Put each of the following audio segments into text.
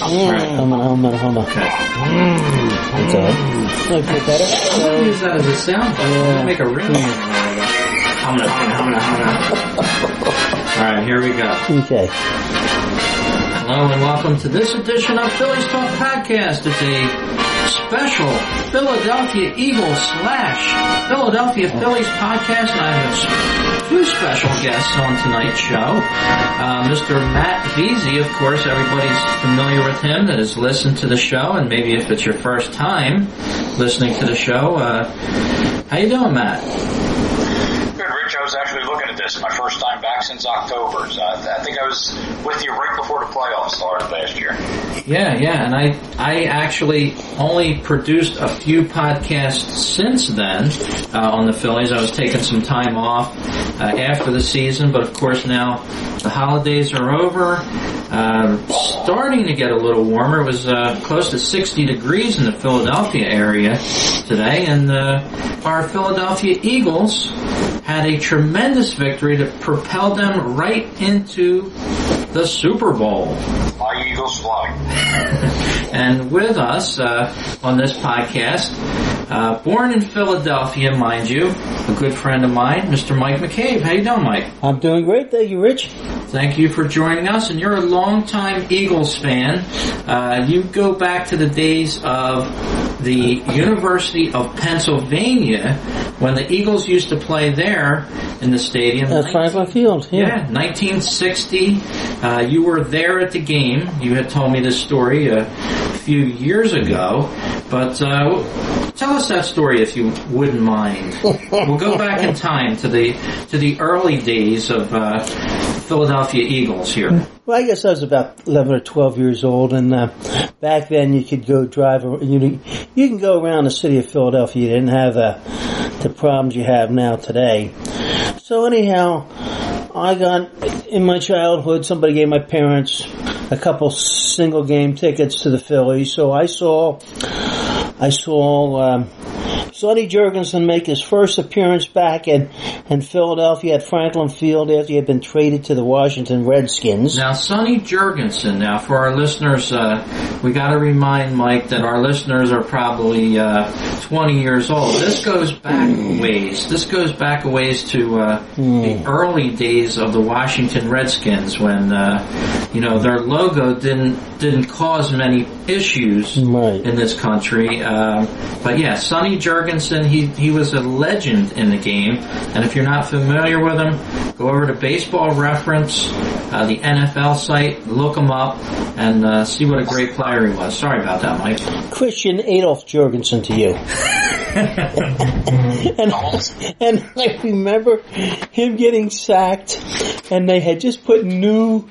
Hum, hum, hum. Okay. That's all right. Might feel better. I'm gonna use that as a sound. I'm gonna make a ring. Humna, humna, humna, humna. All right, here we go. Okay. Hello and welcome to this edition of Phillies Talk Podcast. It's a special Philadelphia Eagles slash Philadelphia Phillies podcast, and I have two special guests on tonight's show. Uh, Mr. Matt Veasey, of course, everybody's familiar with him that has listened to the show, and maybe if it's your first time listening to the show, uh, how you doing, Matt? Good, Rich. I was this. My first time back since October. So I, I think I was with you right before the playoffs started last year. Yeah, yeah, and I I actually only produced a few podcasts since then uh, on the Phillies. I was taking some time off uh, after the season, but of course now the holidays are over. Uh, starting to get a little warmer. It was uh, close to 60 degrees in the Philadelphia area today, and uh, our Philadelphia Eagles had a tremendous victory that propel them right into the Super Bowl. My Eagles fly. And with us uh, on this podcast, uh, born in Philadelphia, mind you, a good friend of mine, Mr. Mike McCabe. How you doing, Mike? I'm doing great. Thank you, Rich. Thank you for joining us. And you're a longtime Eagles fan. Uh, you go back to the days of the University of Pennsylvania when the Eagles used to play there in the stadium. At Franklin Field. Yeah, Yeah. 1960. Uh, you were there at the game. You had told me this story a few years ago, but uh, tell us that story if you wouldn't mind. we'll go back in time to the to the early days of uh, Philadelphia Eagles here. Well, I guess I was about 11 or 12 years old, and uh, back then you could go drive, you, you can go around the city of Philadelphia. You didn't have uh, the problems you have now today. So anyhow, I got, in my childhood, somebody gave my parents a couple single game tickets to the Phillies, so I saw, I saw, um, Sonny Jurgensen make his first appearance back in, in Philadelphia at Franklin Field after he had been traded to the Washington Redskins. Now, Sonny Jurgensen. Now, for our listeners, uh, we got to remind Mike that our listeners are probably uh, 20 years old. This goes back a ways. This goes back a ways to uh, the early days of the Washington Redskins when uh, you know their logo didn't didn't cause many issues Right. in this country. Um, but yeah, Sonny Jurgensen, he he was a legend in the game. And if you're not familiar with him, go over to Baseball Reference, uh, the NFL site, look him up, and uh, see what a great player he was. Sorry about that, Mike. Christian Adolf Jurgensen to you. and, and I remember him getting sacked, and they had just put new,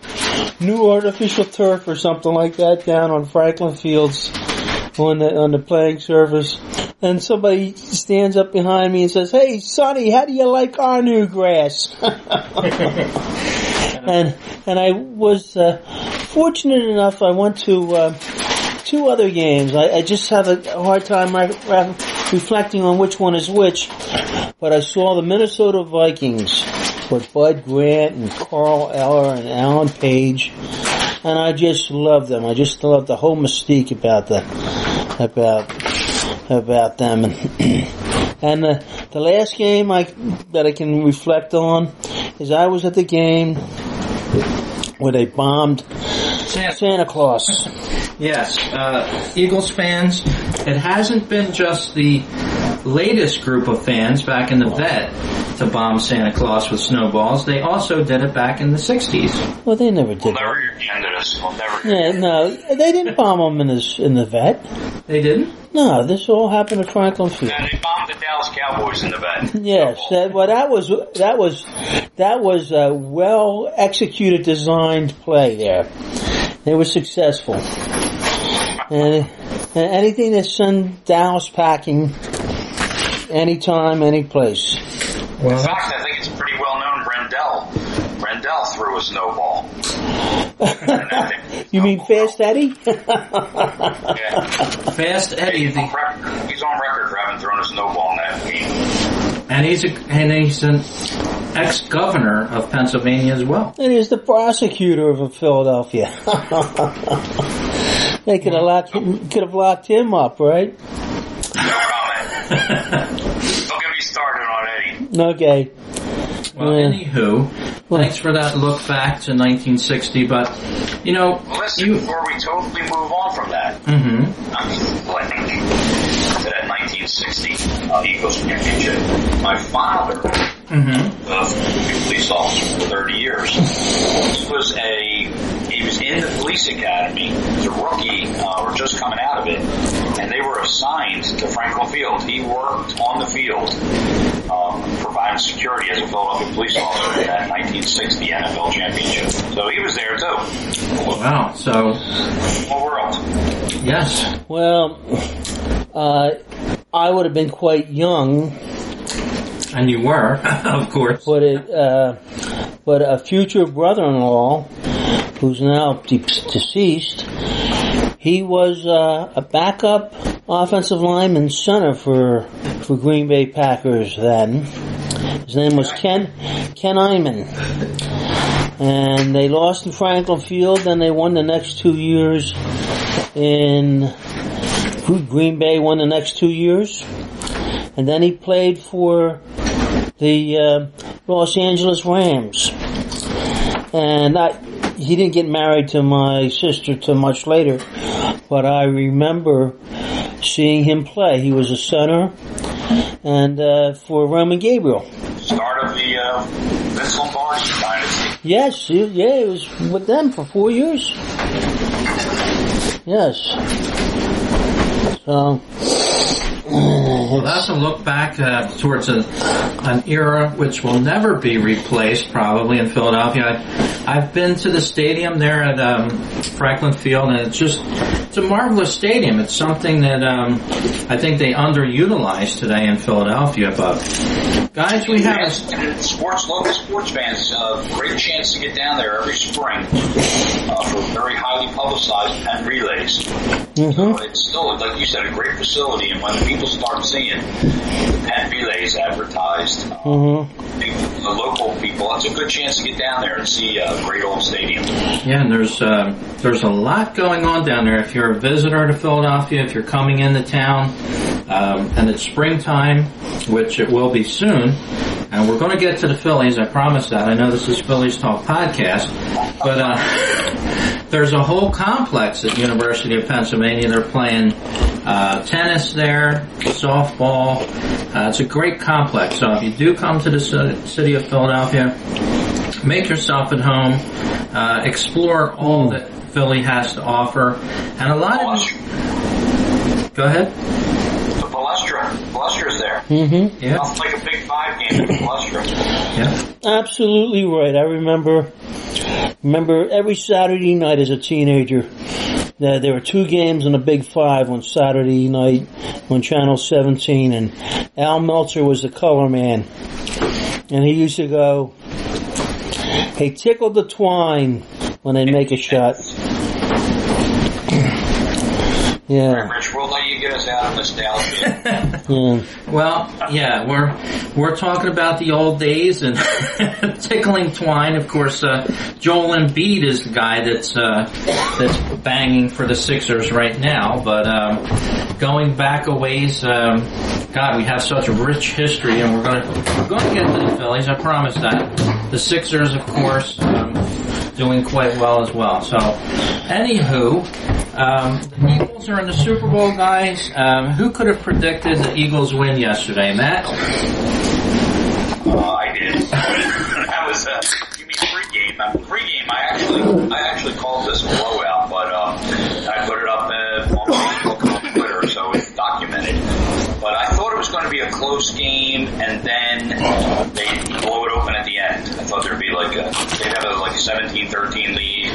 new artificial turf or something like that down on Franklin Fields on the on the playing surface. And somebody stands up behind me and says, "Hey, Sonny, how do you like our new grass?" and and I was uh, fortunate enough. I went to. Uh, two other games. I, I just have a hard time re- re- reflecting on which one is which. But I saw the Minnesota Vikings with Bud Grant and Carl Eller and Alan Page, and I just loved them. I just loved the whole mystique about the about about them. And, and the, the last game I that I can reflect on is I was at the game where they bombed Santa Claus. Yes, uh, Eagles fans. It hasn't been just the latest group of fans back in the vet to bomb Santa Claus with snowballs. They also did it back in the '60s. Well, they never did We'll never get into this. We'll never Yeah, no, they didn't bomb them in the in the vet. They didn't. No, this all happened at Franklin Field. And they bombed the Dallas Cowboys in the vet. Yes, that, well, that was that was that was a well executed, designed play there. They were successful, and, and anything that sent Dallas packing, anytime, any place. In fact, I think it's pretty well known Rendell. Rendell threw a snowball. You mean Fast Eddie? Yeah. Fast Eddie, He's on, record, he's on record for having thrown a snowball in that game. and he's a, and he's an ex-governor of Pennsylvania as well. and he's the prosecutor of Philadelphia. They could have locked him, could have locked him up, right? No comment. Don't get me started on Eddie. Okay. Well, Yeah. anywho, thanks for that look back to 1960. But you know, listen, you. before we totally move on from that, mm-hmm. I'm like to that 1960 uh, Eagles championship. My father mm-hmm. uh, police officer for 30 years. Was a he was in the police academy as a rookie uh, or just coming out of it, and they were assigned to Franklin Field. He worked on the field, um, providing security as a Philadelphia police officer in that 1960 NFL championship. So he was there too. Wow. So Small world. yes. Well, uh, I would have been quite young, And you were, of course. but it, uh, but a future brother-in-law, who's now de- deceased, he was uh, a backup offensive lineman center for for Green Bay Packers then. His name was Ken Ken Iman. And they lost in Franklin Field, then they won the next two years in Green Bay won the next two years. And then he played for the uh, Los Angeles Rams. And I, he didn't get married to my sister till much later, but I remember seeing him play. He was a center and uh, for Roman Gabriel. Start of the uh, Vince Lombardi dynasty. Yes, he, yeah, he was with them for four years. Yes. So, that's a look back uh, towards a, an era which will never be replaced, probably in Philadelphia. I've, I've been to the stadium there at um, Franklin Field, and it's just it's a marvelous stadium. It's something that um, I think they underutilized today in Philadelphia. But guys, we have a, And sports local sports fans, uh, great chance to get down there every spring uh, for very highly publicized Penn relays. Hmm So it's still, like you said, a great facility. And when people start seeing the Penn relays advertised, uh, hmm people, the local people, it's a good chance to get down there and see a great old stadium. Yeah, and there's uh, there's a lot going on down there. If you're a visitor to Philadelphia, if you're coming into town, um, and it's springtime, which it will be soon, and we're going to get to the Phillies. I promise that. I know this is Phillies Talk podcast, but uh, there's a whole complex at University of Pennsylvania. They're playing uh, tennis there, softball. Uh, it's a great complex. So if you do come to the city of Philadelphia, make yourself at home, uh, explore all that Philly has to offer, and a lot of. Go ahead. the Palestra, Palestra's there. hmm Yeah. Nothing like a big five game at Palestra. Yeah. Absolutely right. I remember, remember every Saturday night as a teenager, that there were two games in the Big Five on Saturday night on Channel 17, and Al Meltzer was the color man, and he used to go, "Hey, tickle the twine" when they make a shot. Yeah, Rich, we'll let you get us out of nostalgia. Yeah. Well, yeah, we're we're talking about the old days and tickling twine. Of course, uh, Joel Embiid is the guy that's uh, that's banging for the Sixers right now. But um, going back a ways, um, God, we have such a rich history, and we're gonna we're gonna get to the Phillies. I promise that. The Sixers, of course. Um, Doing quite well as well. So, anywho, um, the Eagles are in the Super Bowl, guys. Um, who could have predicted the Eagles win yesterday, Matt? Uh, I did. that was uh, you mean pregame? Uh, pregame, I actually, I actually called this a blowout, but uh, I put it up uh, on Twitter, so it's documented. But I thought it was going to be a close game, and then they blow it open at the end. I thought there'd be like a, they'd have a like 17-13 lead,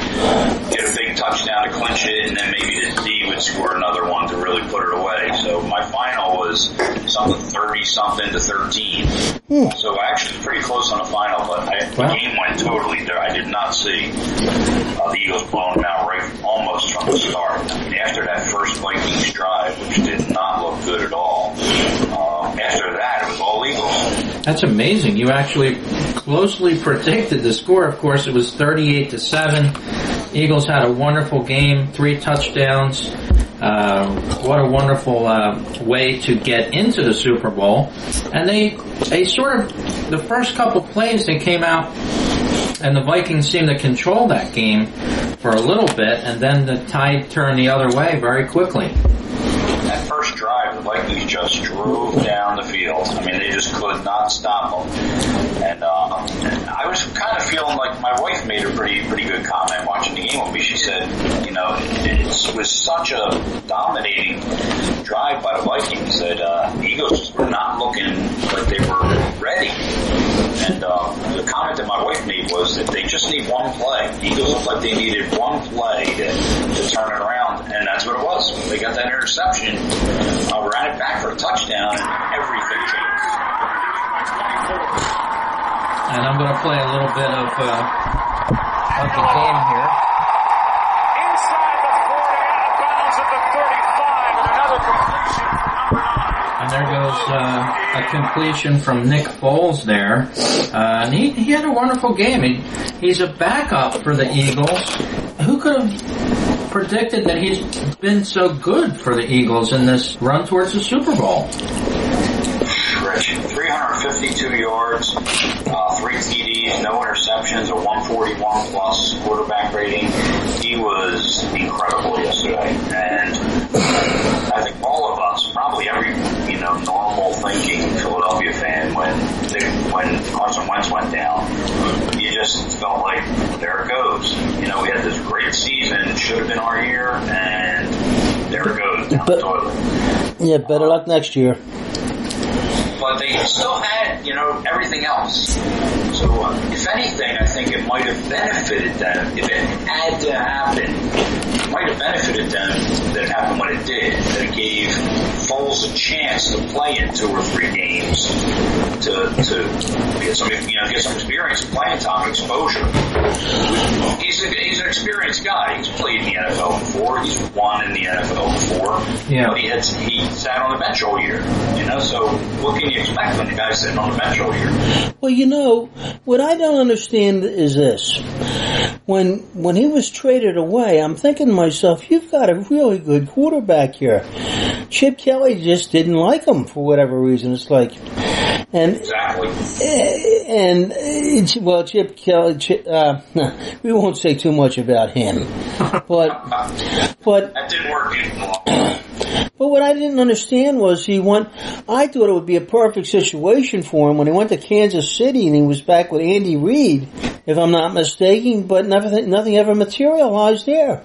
get a big touchdown to clinch it, and then maybe the D would score another one to really put it away. So my final was something 30 something to 13. So actually pretty close on the final, but I, Wow. the game went totally there. I did not see uh, the Eagles blowing them out right almost from the start. I mean, after that first Vikings drive, which did not look good at all, um, after that it was all Eagles. That's amazing. You actually closely predicted the score. Of course, it was 38 to 7. Eagles had a wonderful game, three touchdowns. Uh, what a wonderful uh, way to get into the Super Bowl. And they, they sort of, the first couple plays they came out and the Vikings seemed to control that game for a little bit and then the tide turned the other way very quickly. First drive, the Vikings just drove down the field. I mean, they just could not stop them. And, uh, I was kind of feeling like my wife made a pretty pretty good comment watching the game with me. She said, you know, it was such a dominating drive by the Vikings that uh, the Eagles were not looking like they were ready. And uh, the comment that my wife made was that they just need one play. The Eagles looked like they needed one play to, to turn it around, and that's what it was. They got that interception, uh, ran it back for a touchdown, and everything changed. And I'm going to play a little bit of, uh, of the game here. Inside the 40, out of bounds at the 35, and another completion from number nine. And there goes uh, a completion from Nick Foles there. Uh, and he, he had a wonderful game. He, he's a backup for the Eagles. Who could have predicted that he's been so good for the Eagles in this run towards the Super Bowl? Rich, 352 yards, uh, three TDs, no interceptions, a 141 plus quarterback rating. He was incredible yesterday, and I think all of us, probably every you know thinking Philadelphia fan, when they, when Carson Wentz went down, you just felt like there it goes. You know, we had this great season, should have been our year, and there it goes down But- the toilet. Yeah, better luck next year. but they still had, you know, everything else. So, uh, if anything, I think it might have benefited them if it had to happen. Might have benefited them that it happened when it did. That it gave Foles a chance to play in two or three games to to get some, you know, get some experience, playing time, exposure. He's a, he's an experienced guy. He's played in the NFL before. He's won in the NFL before. Yeah. But he had he sat on the bench all year. You know, so what can you expect when the guy's sitting on the bench all year? Well, you know, what I don't understand is this. When when he was traded away, I'm thinking to myself, you've got a really good quarterback here. Chip Kelly just didn't like him for whatever reason. It's like, and Exactly. and uh, well, Chip Kelly. Chip, uh, we won't say too much about him, but but That didn't work in the long run. But what I didn't understand was he went, I thought it would be a perfect situation for him when he went to Kansas City and he was back with Andy Reid, if I'm not mistaken, but nothing, nothing ever materialized there.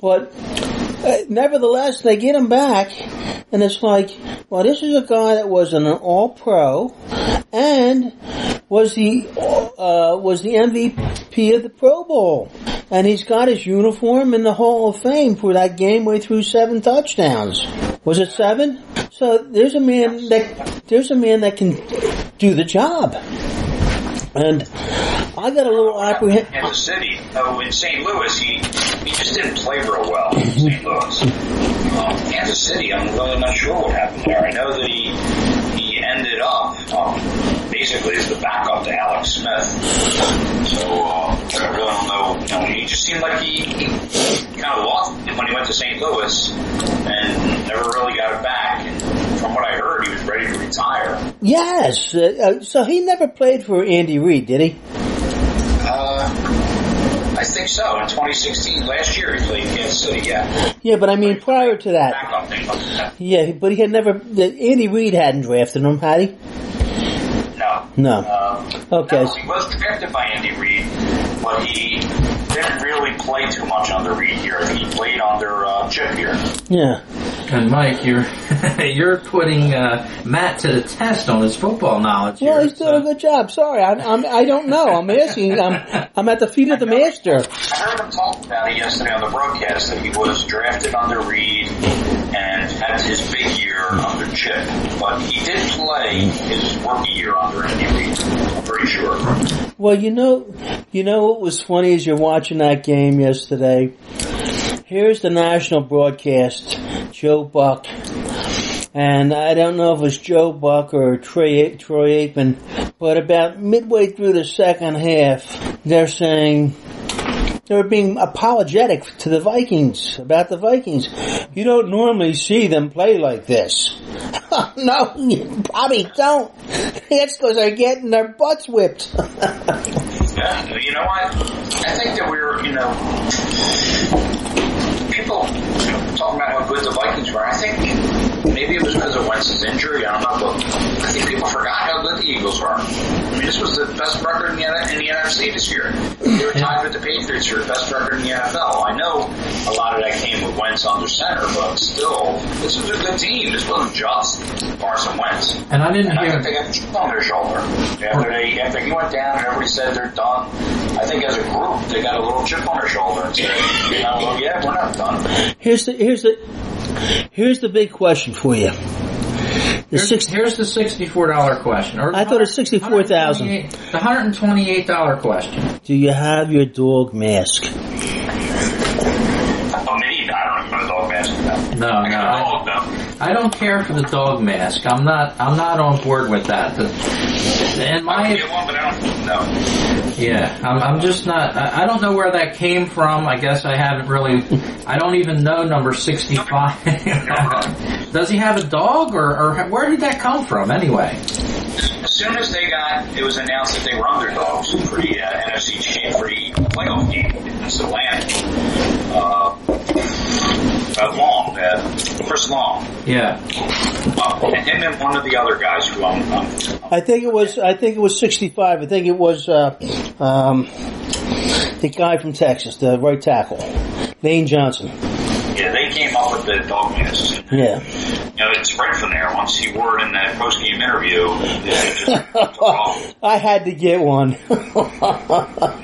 But uh, nevertheless, they get him back and it's like, well, this is a guy that was an all-pro and was the, uh, was the MVP of the Pro Bowl. And he's got his uniform in the Hall of Fame for that game where he threw seven touchdowns. Was it seven? So there's a man that, there's a man that can do the job. And I got a little apprehension. Kansas City. Oh, in St. Louis, he he just didn't play real well in St. Louis. Um, Kansas City, I'm really not sure what happened there. I know that he he ended up um, basically as the backup to Alex Smith. So uh, I really don't know. You know, he just seemed like he, he kind of lost it when he went to St. Louis and never really got it back. And from what I heard, he was ready to retire. Yes. Uh, uh, so he never played for Andy Reid, did he? Uh, I think so. In 2016, last year, he played Kansas City. Yeah, Yeah, but I mean prior to that. backup thing. Yeah, but he had never, Andy Reid hadn't drafted him, had he? No. No. Uh, Okay. No, he was drafted by Andy Reid, but he didn't really play too much under Reid here. I think he played under uh, Chip here. Yeah. And Mike, you're you're putting uh, Matt to the test on his football knowledge. Well, here, he's doing a good job. Sorry, I'm, I'm, I don't know. I'm asking. I'm, I'm at the feet of the master. I heard him talk about it yesterday on the broadcast that he was drafted under Reid and had his big year under Chip, but he did play his rookie year under Andy Reid. I'm pretty sure. Well, you know, you know what was funny as you're watching that game yesterday. Here's the national broadcast. Joe Buck and I don't know if it was Joe Buck or Troy, Troy Aikman, but about midway through the second half, they're saying they were being apologetic to the Vikings about the Vikings. You don't normally see them play like this. no, you probably don't. That's because they're getting their butts whipped. Yeah, you know what? I think that we're, you know, people talking about how good the Vikings were. I think maybe it was because of Wentz's injury. I don't know, but I think people forgot how good the Eagles were. I mean, this was the best record in the, in the NFC this year. They were tied with the Patriots for the best record in the NFL. I know a lot of that came with Wentz under center, but still, this was a good team. This wasn't just Carson Wentz. And I didn't And I hear. think they got a chip on their shoulder. After they after he went down and everybody said they're done, I think as a group they got a little chip on their shoulder and said, you know, well, yeah, we're not done. Here's the here's the here's the big question for you. The Here's, six, here's the sixty-four dollar question. Or I thought it was 64,000. The hundred and twenty-eight dollar question. do you have your dog mask? Oh, me? I don't even know dog mask. No, I no. I- all of. I don't care for the dog mask. I'm not. I'm not on board with that. The, in I my can get one, but I don't know. Yeah, I'm, I'm just not. I, I don't know where that came from. I guess I haven't really. I don't even know number sixty-five. Does he have a dog, or, or where did that come from anyway? As soon as they got, it was announced that they were underdogs for the uh, NFC cha- for playoff game against Atlanta. Uh, uh, Long, uh, Chris Long, Yeah, uh, and him and one of the other guys who I'm, I'm think it was I think it was 65. I think it was uh, um, the guy from Texas, the right tackle, Lane Johnson. yeah, they came up with the dog masks. Yeah. You know, it spread from there. Once he wore it in that post-game interview, it just took off. I had to get one.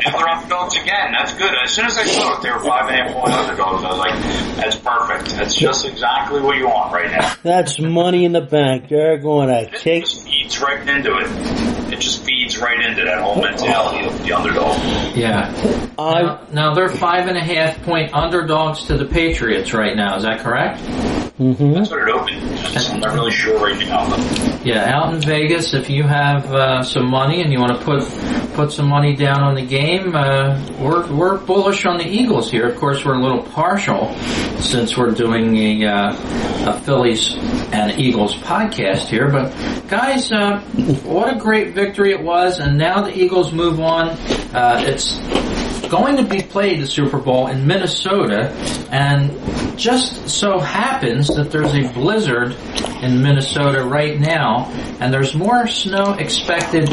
If they're underdogs again, that's good. As soon as I saw it, they were five and a half point underdogs. I was like, that's perfect. That's just exactly what you want right now. That's money in the bank. They're going to It take. just feeds right into it. It just feeds right into that whole mentality of the underdog. yeah. I Now, now they're five and a half point underdogs to the Patriots right now. Is that correct? Hmm That's what it opened. I'm not really sure right now. Yeah, out in Vegas, if you have uh, some money and you want to put put some money down on the game, uh, we're we're bullish on the Eagles here. Of course, we're a little partial since we're doing a, uh, a Phillies and Eagles podcast here. But guys, uh, what a great victory it was! And now the Eagles move on. Uh, it's going to be played the Super Bowl in Minnesota, and just so happens that there's a blizzard in Minnesota right now, and there's more snow expected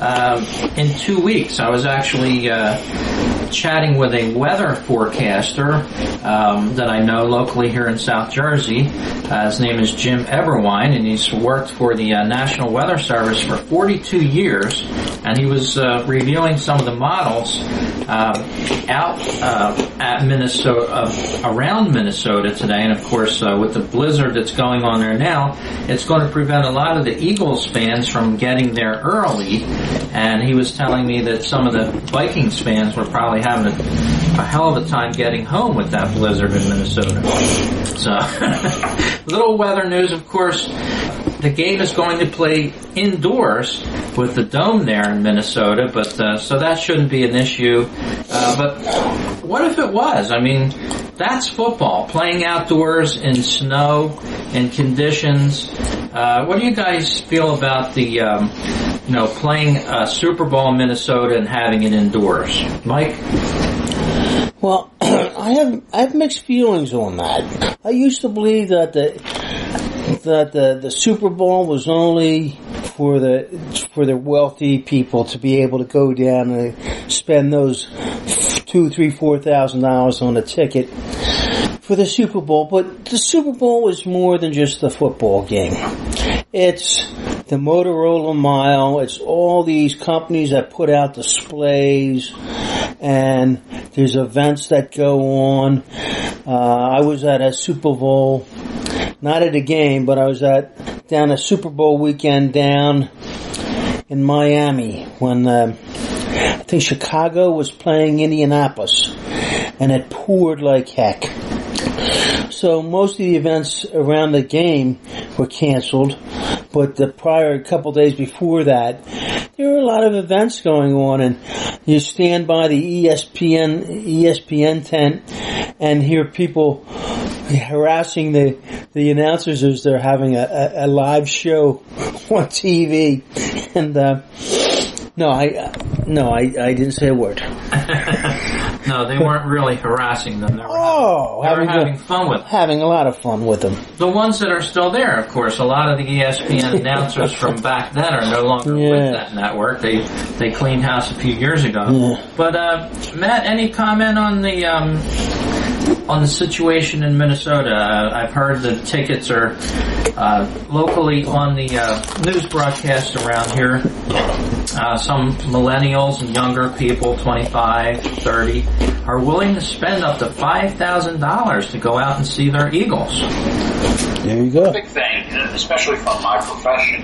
uh, in two weeks. I was actually uh, chatting with a weather forecaster um, that I know locally here in South Jersey. Uh, his name is Jim Eberwine, and he's worked for the uh, National Weather Service for 42 years, and he was uh, reviewing some of the models uh, out uh, at Minnesota, uh, around Minnesota today, and of course with the blizzard that's going on there now, it's going to prevent a lot of the Eagles fans from getting there early. And he was telling me that some of the Vikings fans were probably having a, a hell of a time getting home with that blizzard in Minnesota. So, little weather news, of course. The game is going to play indoors with the dome there in Minnesota, but uh, so that shouldn't be an issue. Uh, but what if it was? I mean, that's football, playing outdoors in snow and conditions. Uh, what do you guys feel about the, um, you know, playing a Super Bowl in Minnesota and having it indoors? Mike? Well, I have I have mixed feelings on that. I used to believe that the that the the Super Bowl was only for the for the wealthy people to be able to go down and spend those two, three, four thousand dollars on a ticket for the Super Bowl. But the Super Bowl is more than just a football game. It's the Motorola Mile. It's all these companies that put out displays and there's events that go on. Uh, I was at a Super Bowl, not at a game, but I was at down a Super Bowl weekend down in Miami when uh, I think Chicago was playing Indianapolis, and it poured like heck. So most of the events around the game were canceled, but the prior couple days before that, there were a lot of events going on, and you stand by the ESPN ESPN tent and hear people harassing the the announcers as they're having a, a, a live show on TV, and uh, no, I no, I, I didn't say a word. no, they weren't really harassing them. They were, Oh, they were having, having a, fun with them. having a lot of fun with them. The ones that are still there, of course, a lot of the ESPN announcers from back then are no longer Yeah. with that network. They they cleaned house a few years ago. Yeah. But uh, Matt, any comment on the um, on the situation in Minnesota? Uh, I've heard the tickets are uh, locally on the uh, news broadcast around here. Uh, some millennials and younger people, 25, 30, are willing to spend up to $5,000 to go out and see their Eagles. There you go. big thing, especially from my profession.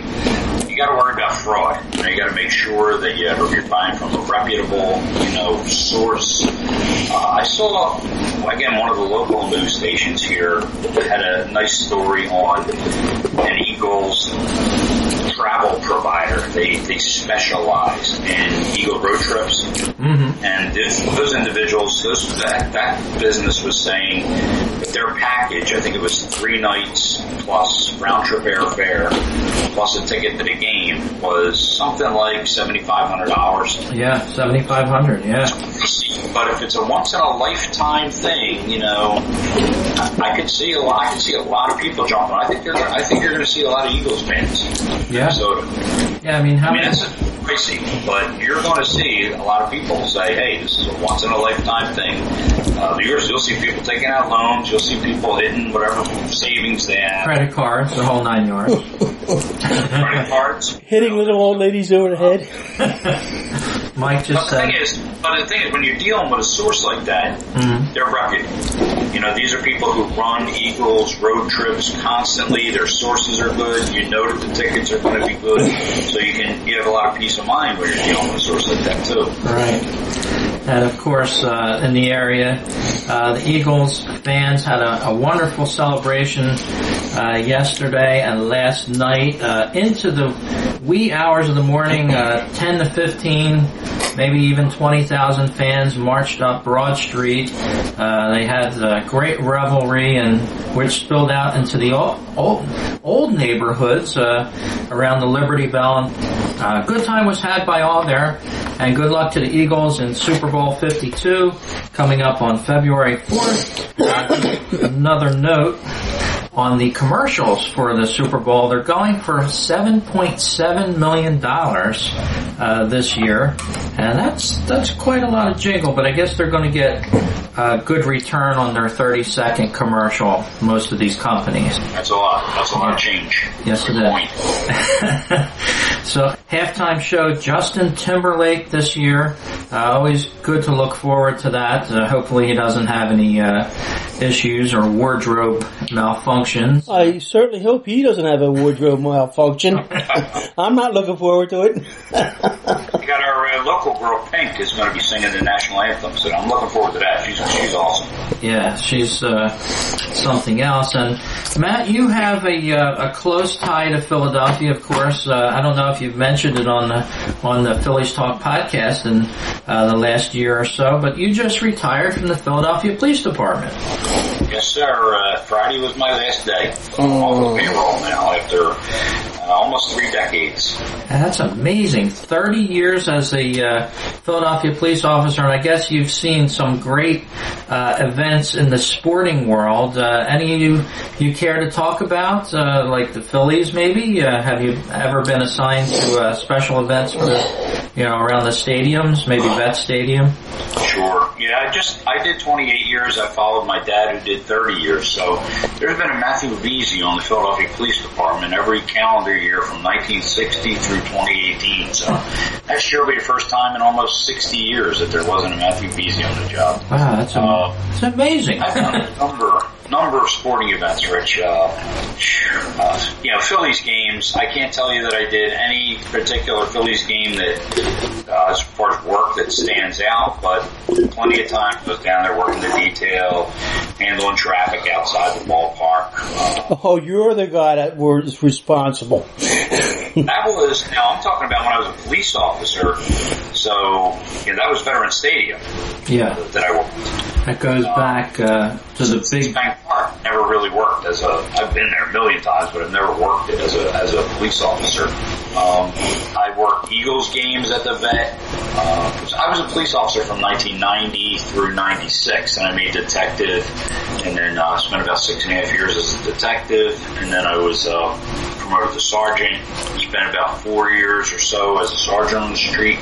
You got to worry about fraud. You, know, you got to make sure that you, you're buying from a reputable, you know, source. Uh, I saw again one of the local news stations here had a nice story on an Eagles travel provider. They they specialize in Eagle road trips. Mm-hmm. And this, those individuals, those, that, that business was saying that their package, I think it was three nights plus round trip airfare plus a ticket to the game, was something like $7,500. Yeah, 7500 yeah. But if it's a once in a lifetime thing, you know, I, I could see a lot. I could see a lot of people jumping. I think you're. I think you're going to see a lot of Eagles fans. Yeah. So Yeah, I mean, how I mean, many... it's pricey, but you're going to see a lot of people say, "Hey, this is a once in a lifetime thing." Uh, you'll, you'll see people taking out loans. You'll see people hitting whatever savings they have, Credit cards, the whole nine yards. credit cards. Hitting little old ladies over the head. Mike But just the said, thing is, but the thing is, when you're dealing with a source like that, Mhm. they're reputable. You know, these are people who run Eagles road trips constantly. Their sources are good. You know that the tickets are going to be good, so you can you have a lot of peace of mind when you're dealing with a source like that too. Right. And of course, uh, in the area, uh, the Eagles fans had a, a wonderful celebration uh, yesterday and last night uh, into the wee hours of the morning. Uh, Ten to fifteen, maybe even twenty thousand fans marched up Broad Street. Uh, they had great revelry, and which spilled out into the old old, old neighborhoods uh, around the Liberty Bell. Uh, good time was had by all there, and good luck to the Eagles in Super Bowl 52 coming up on February 4th. Uh, another note on the commercials for the Super Bowl, they're going for 7.7 million dollars uh, this year, and that's that's quite a lot of jingle. But I guess they're going to get a good return on their 30 second commercial. Most of these companies. That's a lot. That's a lot of change. Yes, Good it is. so halftime show Justin Timberlake this year. Uh, always good to look forward to that. Uh, hopefully he doesn't have any uh, issues or wardrobe malfunctions. I certainly hope he doesn't have a wardrobe malfunction. I'm not looking forward to it. We got our uh, local girl Pink is going to be singing the national anthem, so I'm looking forward to that. She's she's awesome. Yeah, she's uh, something else. And Matt, you have a, uh, a close tie to Philadelphia, of course. Uh, I don't know if you've mentioned it on the on the Phillies Talk podcast in uh, the last year or so, but you just retired from the Philadelphia Police Department. Yes, sir. Uh, Friday was my last day. I'm off the payroll now after uh, almost three decades. That's amazing. 30 years as a uh, Philadelphia police officer, and I guess you've seen some great uh, events in the sporting world. Uh, any you you care to talk about, uh, like the Phillies maybe? Uh, have you ever been assigned to uh, special events for the, you know, around the stadiums, maybe Vet Stadium? Sure. Yeah, I just I did 28 years. I followed my dad who did 30 years. So there's been a Matthew Veasey on the Philadelphia Police Department every calendar year from 1960 through 2018. So next year will be the first time in almost 60 years that there wasn't a Matthew Veasey on the job. Wow, that's, Uh, that's amazing. I've done a number. Number of sporting events, Rich. Uh, uh, you know, Phillies games. I can't tell you that I did any particular Phillies game that, uh, as far as work, that stands out. But plenty of time I was down there working the detail, handling traffic outside the ballpark. Uh, Oh, you're the guy that was responsible. that was now I'm talking about when I was a police officer. So you know, that was Veteran Stadium Yeah, that I worked. That goes back uh, to the big. Bank Park never really worked as a. I've been there a million times, but I've never worked as a as a police officer. Um, I worked Eagles games at the vet. Uh, I was a police officer from 1990 through 96, and I made detective, and then uh, spent about six and a half years as a detective, and then I was uh, promoted to sergeant. Spent about four years or so as a sergeant on the street,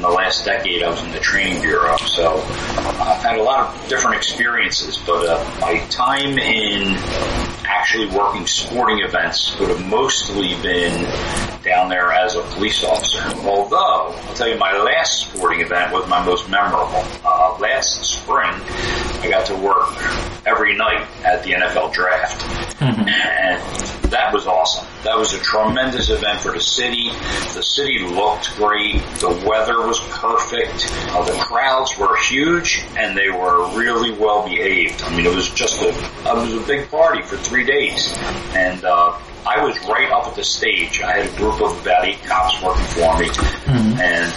and the last decade I was in the training bureau. So I've had a lot of different experiences, but uh, my time in actually working sporting events would have mostly been down there as a police officer. Although, I'll tell you, my last sporting event was my most memorable. Uh, last spring, I got to work every night at the NFL draft. And that was awesome. That was a tremendous event for the city. The city looked great. The weather was perfect. Uh, the crowds were huge and they were really well behaved. I mean, it was just a, it was a big party for three days. And, uh, I was right up at the stage. I had a group of about eight cops working for me, and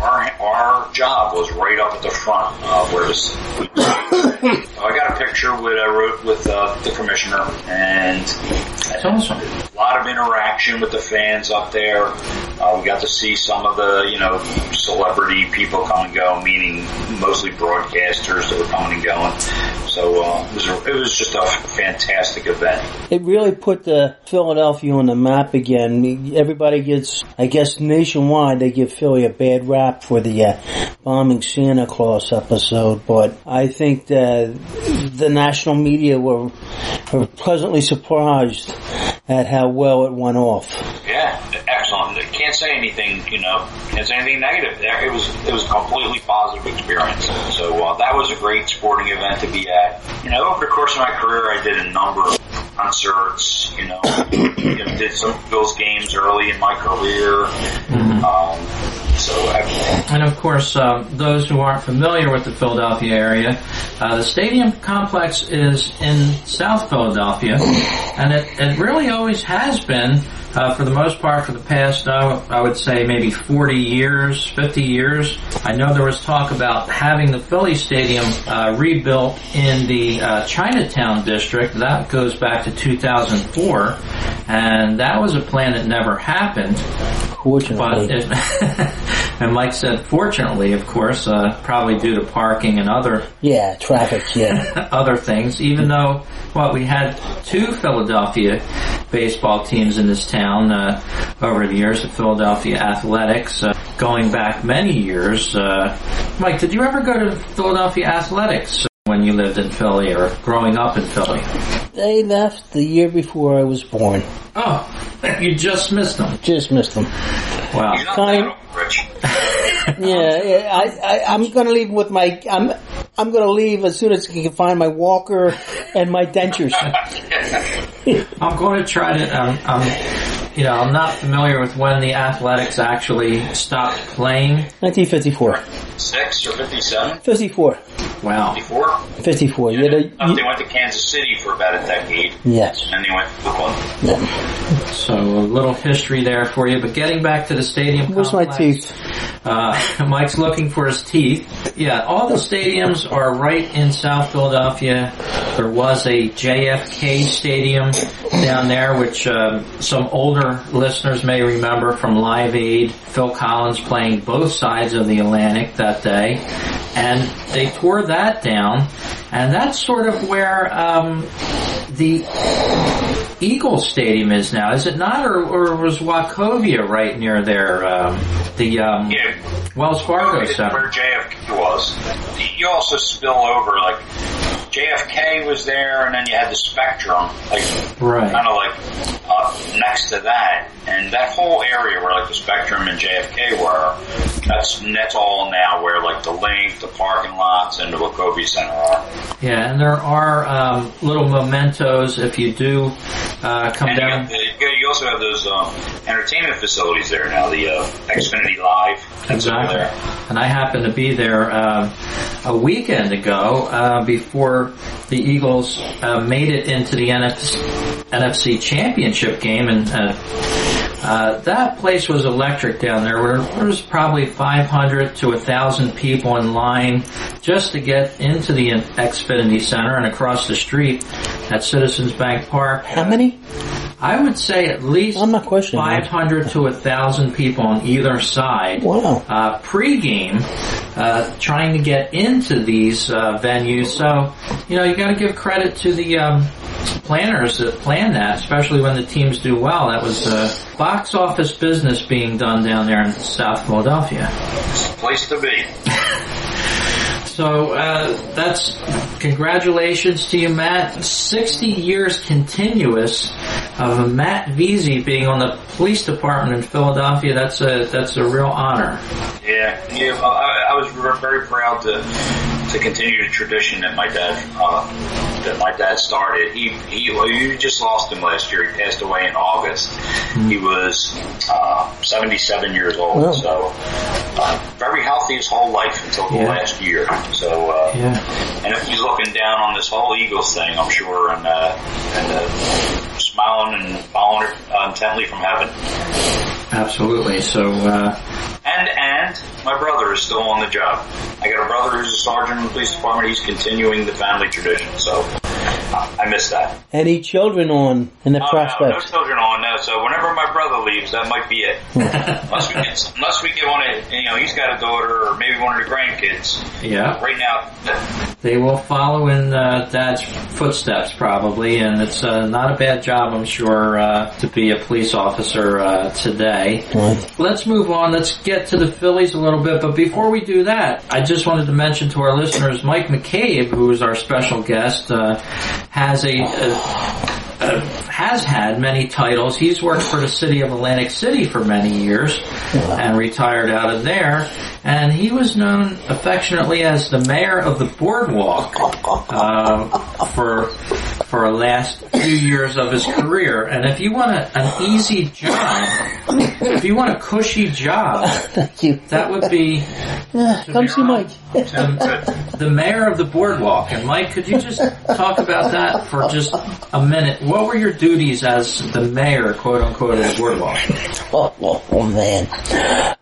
our our job was right up at the front, uh, where this. I got a picture with I wrote with uh, the commissioner, and awesome. a lot of interaction with the fans up there. Uh, we got to see some of the, you know, celebrity people come and go, meaning mostly broadcasters that were coming and going. So uh, it was a, it was just a fantastic event. It really put the Philadelphia on the map again. Everybody gets, I guess, nationwide they give Philly a bad rap for the uh, bombing Santa Claus episode, but I think that the national media were, were pleasantly surprised at how well it went off. Yeah, say anything, you know, can't say anything negative. It was it was a completely positive experience. So uh, that was a great sporting event to be at. You know, over the course of my career, I did a number of concerts. You know, you know did some Bills games early in my career. Um, so And of course, um, those who aren't familiar with the Philadelphia area, uh, the stadium complex is in South Philadelphia, and it, it really always has been, uh, for the most part, for the past, uh, I would say maybe 40 years, 50 years. I know there was talk about having the Philly Stadium uh, rebuilt in the uh, Chinatown district. That goes back to 2004, and that was a plan that never happened. But Fortunately, it, and Mike said, fortunately, of course, uh, probably due to parking and other yeah, traffic, yeah. other things. Even though, what we had two Philadelphia baseball teams in this town uh, over the years, the Philadelphia Athletics, uh, going back many years. Uh, Mike, did you ever go to Philadelphia Athletics when you lived in Philly or growing up in Philly? They left the year before I was born. Oh, you just missed them. Just missed them. Wow. he's not Kind- that Rich. Yeah, yeah I, I, I'm gonna leave with my, I'm, I'm gonna leave as soon as I can find my walker and my dentures. I'm going to try to. Um, um, you know, I'm not familiar with when the Athletics actually stopped playing. 1954. Six or fifty-seven, 54. Wow. fifty-four. 54. Yeah, they, they went to Kansas City for about a decade, yes. and they went to Brooklyn. So a little history there for you. But getting back to the stadium. Where's my teeth? Uh, Mike's looking for his teeth. Yeah, all the stadiums are right in South Philadelphia. There was a JFK stadium down there, which um, some older listeners may remember from Live Aid. Phil Collins playing both sides of the Atlantic that day, and they tore that down. And that's sort of where um, the Eagle Stadium is now, is it not? Or, or was Wachovia right near there? Um, the um, Yeah, Wells Fargo Center. where JFK was. You also spill over like JFK was there, and then you had the Spectrum, like Right. kind of like uh, next to that, and that whole area where like the Spectrum and JFK were, that's that's all now where like the Linc, the parking lots, and the Wachovia Center are. Yeah, and there are um, little mementos if you do uh, come And down. you you also have those um, entertainment facilities there now, the uh, Xfinity Live. Exactly. And I happened to be there um, a weekend ago uh, the Eagles uh, made it into the NFC, NFC Championship game, and uh, uh, that place was electric down there. Where there was probably 500 to 1,000 people in line just to get into the Xfinity Center and across the street at Citizens Bank Park. How many? I would say at least I'm not questioning that. 500 to 1,000 people on either side Wow. uh, pre-game, uh, trying to get into these uh, venues. So, you know, you got to give credit to the um, planners that planned that, especially when the teams do well. That was uh, box office business being done down there in South Philadelphia. Place to be. So uh, that's congratulations to you, Matt. Sixty years continuous of Matt Veasey being on the police department in Philadelphia. That's a that's a real honor. Yeah, yeah. I, I was very proud to to continue the tradition that my dad uh, that my dad started. He he you just lost him last year. He passed away in August. He was uh, 77 years old, Wow. so very healthy his whole life until the Yeah. last year. So uh, Yeah. and if he's looking down on this whole Eagles thing, I'm sure, and uh, and uh, smiling and following it uh, intently from heaven. Absolutely. So, uh, And and my brother is still on the job. I got a brother who's a sergeant in the police department. He's continuing the family tradition. So uh, I missed that. Any children on in the Oh, no, no children on now. So whenever my brother leaves, that might be it. unless we get unless we get one of you know he's got a daughter or maybe one of the grandkids. yeah, Right now, they will follow in uh, Dad's footsteps probably, and it's uh, not a bad job, I'm sure, uh, to be a police officer uh, today. Right. Let's move on. Let's get to the Phillies a little bit. But before we do that, I just wanted to mention to our listeners, Mike McCabe, who is our special guest, uh, has a, a uh, has had many titles. He's worked for the city of Atlantic City for many years and retired out of there. And he was known affectionately as the mayor of the boardwalk uh, for for the last few years of his career. And if you want a, an easy job, if you want a cushy job, Thank you. that would be come see Mike. the, the mayor of the boardwalk. And Mike, could you just talk about that for just a minute? What were your duties as the mayor, quote unquote, of the boardwalk? Oh, oh, oh, man.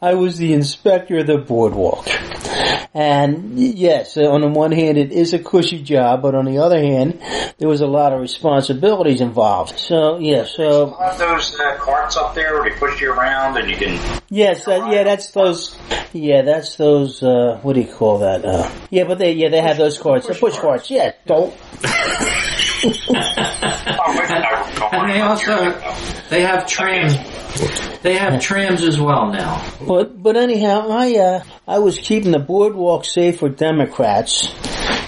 I was the inspector of the boardwalk. And yes, on the one hand it is a cushy job, but on the other hand, there was a lot of responsibilities involved. So, yeah, so, have those uh, carts up there where they push you around and you can. yes, that, yeah, that's those, yeah, that's those, uh, what do you call that? Uh, yeah, but they, yeah, they have those carts, the push carts, yeah, don't, Oh, wait, I- And they also they have trams. They have trams as well now. But but anyhow, I uh, I was keeping the boardwalk safe for Democrats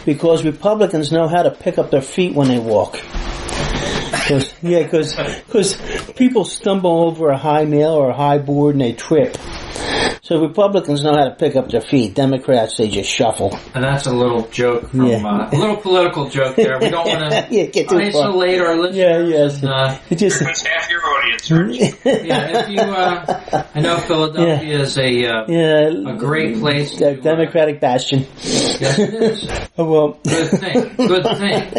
because Republicans know how to pick up their feet when they walk. 'Cause- yeah, because people stumble over a high nail or a high board and they trip. So Republicans know how to pick up their feet. Democrats they just shuffle. And that's a little joke from Yeah. uh, a little political joke there. We don't want to Yeah, get too far. isolate our listeners. Yeah, yes. And, uh, just half your audience. Rich. yeah, if you, uh, I know Philadelphia is a uh, yeah, a great place. To, the Democratic bastion. yes, it is. Oh, well, Good thing. Good thing.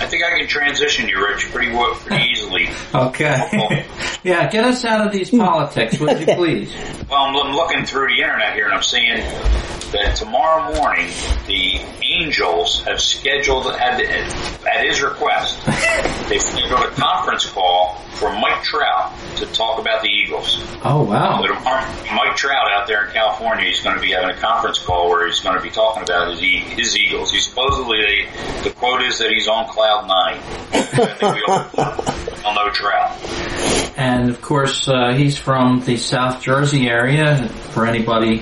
I think I can transition you, Rich, pretty wo- pretty easily. Okay. yeah, get us out of these politics, would you please? Well, I'm, I'm looking through the internet here, and I'm seeing that tomorrow morning the Angels have scheduled at, at his request. They scheduled a conference call for Mike Trout to talk about the Eagles. Oh wow. So Mike Trout out there in California, he's going to be having a conference call where he's going to be talking about his, his Eagles. He supposedly, the quote is that he's on cloud nine. I think we all, all know Trout. And of course, uh, he's from the South Jersey area. For anybody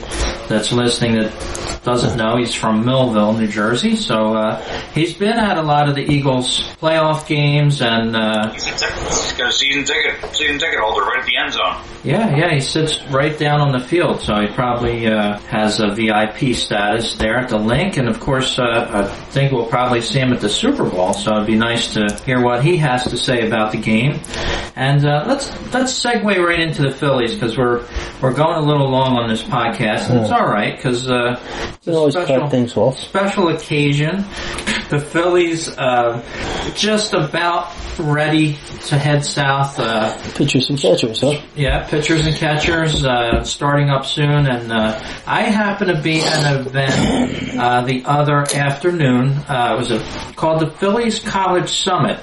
that's listening that doesn't know, he's from Millville, New Jersey. So uh, he's been at a lot of the Eagles playoff games, and uh, He's a ticket- he's got a season ticket, season ticket holder right at the end zone. yeah, yeah, he sits right down on the field, so he probably uh, has a VIP status there at the Linc. And of course, uh, I think we'll probably see him at the Super Bowl. So it'd be nice to hear what he has to say about the game. And uh, let's let's segue right into the Phillies because we're we're going a little long on this podcast, and it's all right because uh, it's You a always special things off. special occasion. The Phillies uh, just about ready to head south. Uh, Pitchers and catchers, huh? yeah, pitchers and catchers uh, starting up soon, and uh, I happen to be at an event uh, the other afternoon. Uh, it was a, called the Phillies College Summit,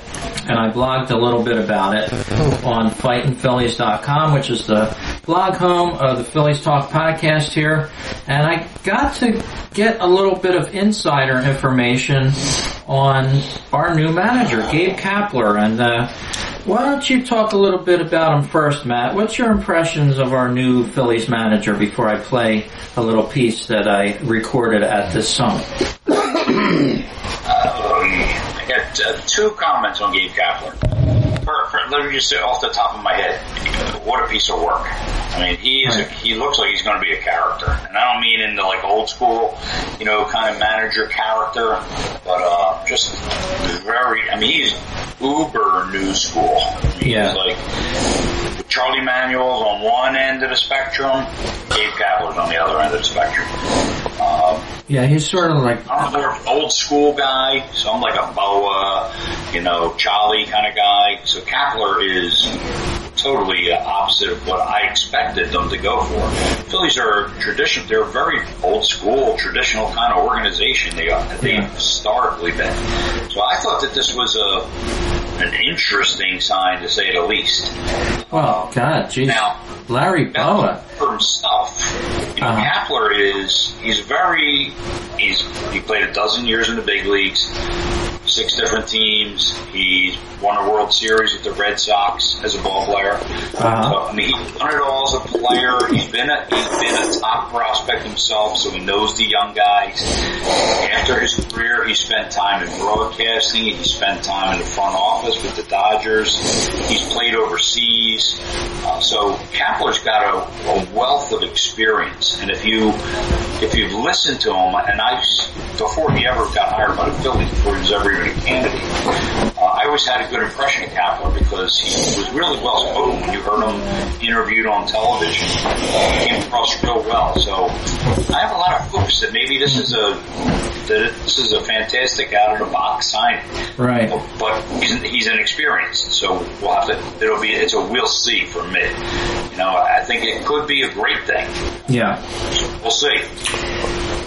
and I blogged a little bit about it on fightinphillies.com, which is the blog home of the Phillies Talk podcast here, and I got to get a little bit of insider information on our new manager, Gabe Kapler, and uh, why don't you talk a little bit about him first, Matt? What's your impressions of our new Phillies manager before I play a little piece that I recorded at this summit? Um, I got uh, two comments on Gabe Kapler. For, for, let me just say off the top of my head, what a piece of work. I mean, he is. A, Right. he looks like he's going to be a character, and I don't mean in the like old school, you know, kind of manager character, but uh, just very. I mean, he's uber new school. I mean, Yeah. He's like Charlie Manuel's on one end of the spectrum, Gabe Kapler's on the other end of the spectrum. Um, Yeah, he's sort of like I'm an old school guy, so I'm like a Bowa, you know, Charlie kind of guy. So Kapler is totally uh, opposite of what I expected them to go for. Phillies are tradition; they're a very old school, traditional kind of organization. They are, they've Yeah. historically been. So I thought that this was a an interesting sign to say the least. well, God, geez, Now, Larry Bowa. for himself. You know, Uh-huh. Kapler is he's very he's he played a dozen years in the big leagues, six different teams. He won a World Series with the Red Sox as a ball player. Uh-huh. So, I mean, he's done it all as a player. He's been a he's been a top prospect himself, so he knows the young guys. After his career, he spent time in broadcasting. He spent time in the front office with the Dodgers. He's played overseas. Uh, so Kapler's got a, a wealth of experience, and if you if you've listened to him, and I before he ever got hired by the Phillies, before he was ever even a candidate, uh, I always had a good impression of Kapler because he was really well spoken. When you heard him interviewed on television, he came across real well. So I have a lot of hopes that maybe this is a that this is a fantastic out of the box signing. Right. But he's, he's inexperienced, so we'll have to. It'll be. It's a we'll see for me. You know, I think it could be a great thing. Yeah. We'll see.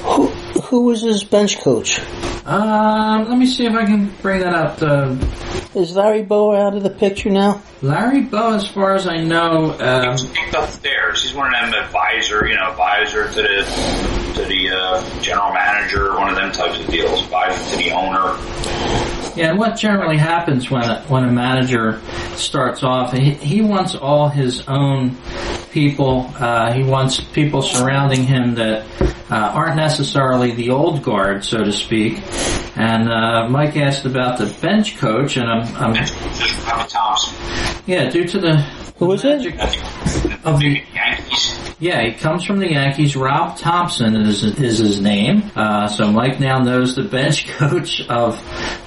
Who who was his bench coach? Um, let me see if I can bring that up. Uh, Is Larry Bowa out of the picture now? Larry Bowa, as far as I know, um, He's picked up stairs. He's one of them advisor, you know, advisor to the to the uh, general manager, one of them types of deals. Advisor to the owner. Yeah, and what generally happens when a, when a manager starts off, he, he wants all his own people. Uh, he wants people surrounding him that uh, aren't necessarily the old guard, so to speak. And uh, Mike asked about the bench coach, and I'm, I'm Just Robert Thompson. yeah, due to the who was it? of the Yankees. Yeah, he comes from the Yankees. Rob Thompson is is his name. Uh, so Mike now knows the bench coach of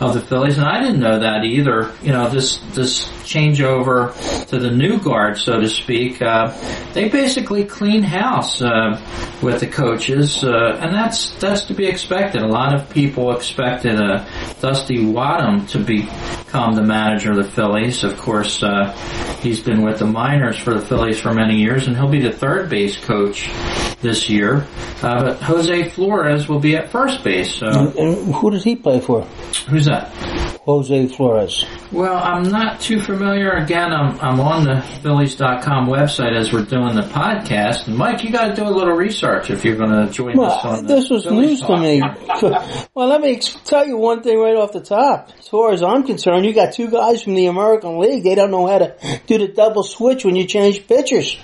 of the Phillies, and I didn't know that either. You know, this this changeover to the new guard, so to speak. Uh, they basically clean house uh, with the coaches, uh, and that's that's to be expected. A lot of people expected uh, Dusty Wathan to become the manager of the Phillies. Of course, uh, he's been with the minors for the Phillies for many years, and he'll be the third base coach this year. Uh, but Jose Flores will be at first base. So And who does he play for? who's that? Jose Flores? Well, I'm not too familiar. Again, I'm, I'm on the Phillies.com website as we're doing the podcast. And Mike, you got to do a little research if you're going to join us Well, on the this was Phillies news to me. well, let me ex- tell you one thing right off the top. As far as I'm concerned, you got two guys from the American League. They don't know how to do the double switch when you change pitchers.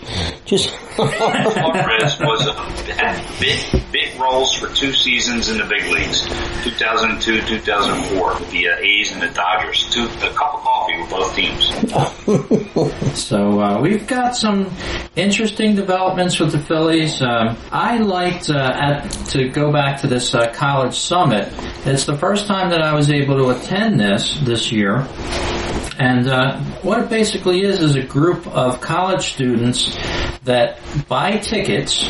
Just Flores was a, had big big roles for two seasons in the big leagues, 2002, 2004, with the uh, A's and the Dodgers. Two a cup of coffee with both teams. So uh, we've got some interesting developments with the Phillies. Um, I liked uh, at, to go back to this uh, college summit. It's the first time that I was able to attend this this year. And uh, what it basically is is a group of college students that buy tickets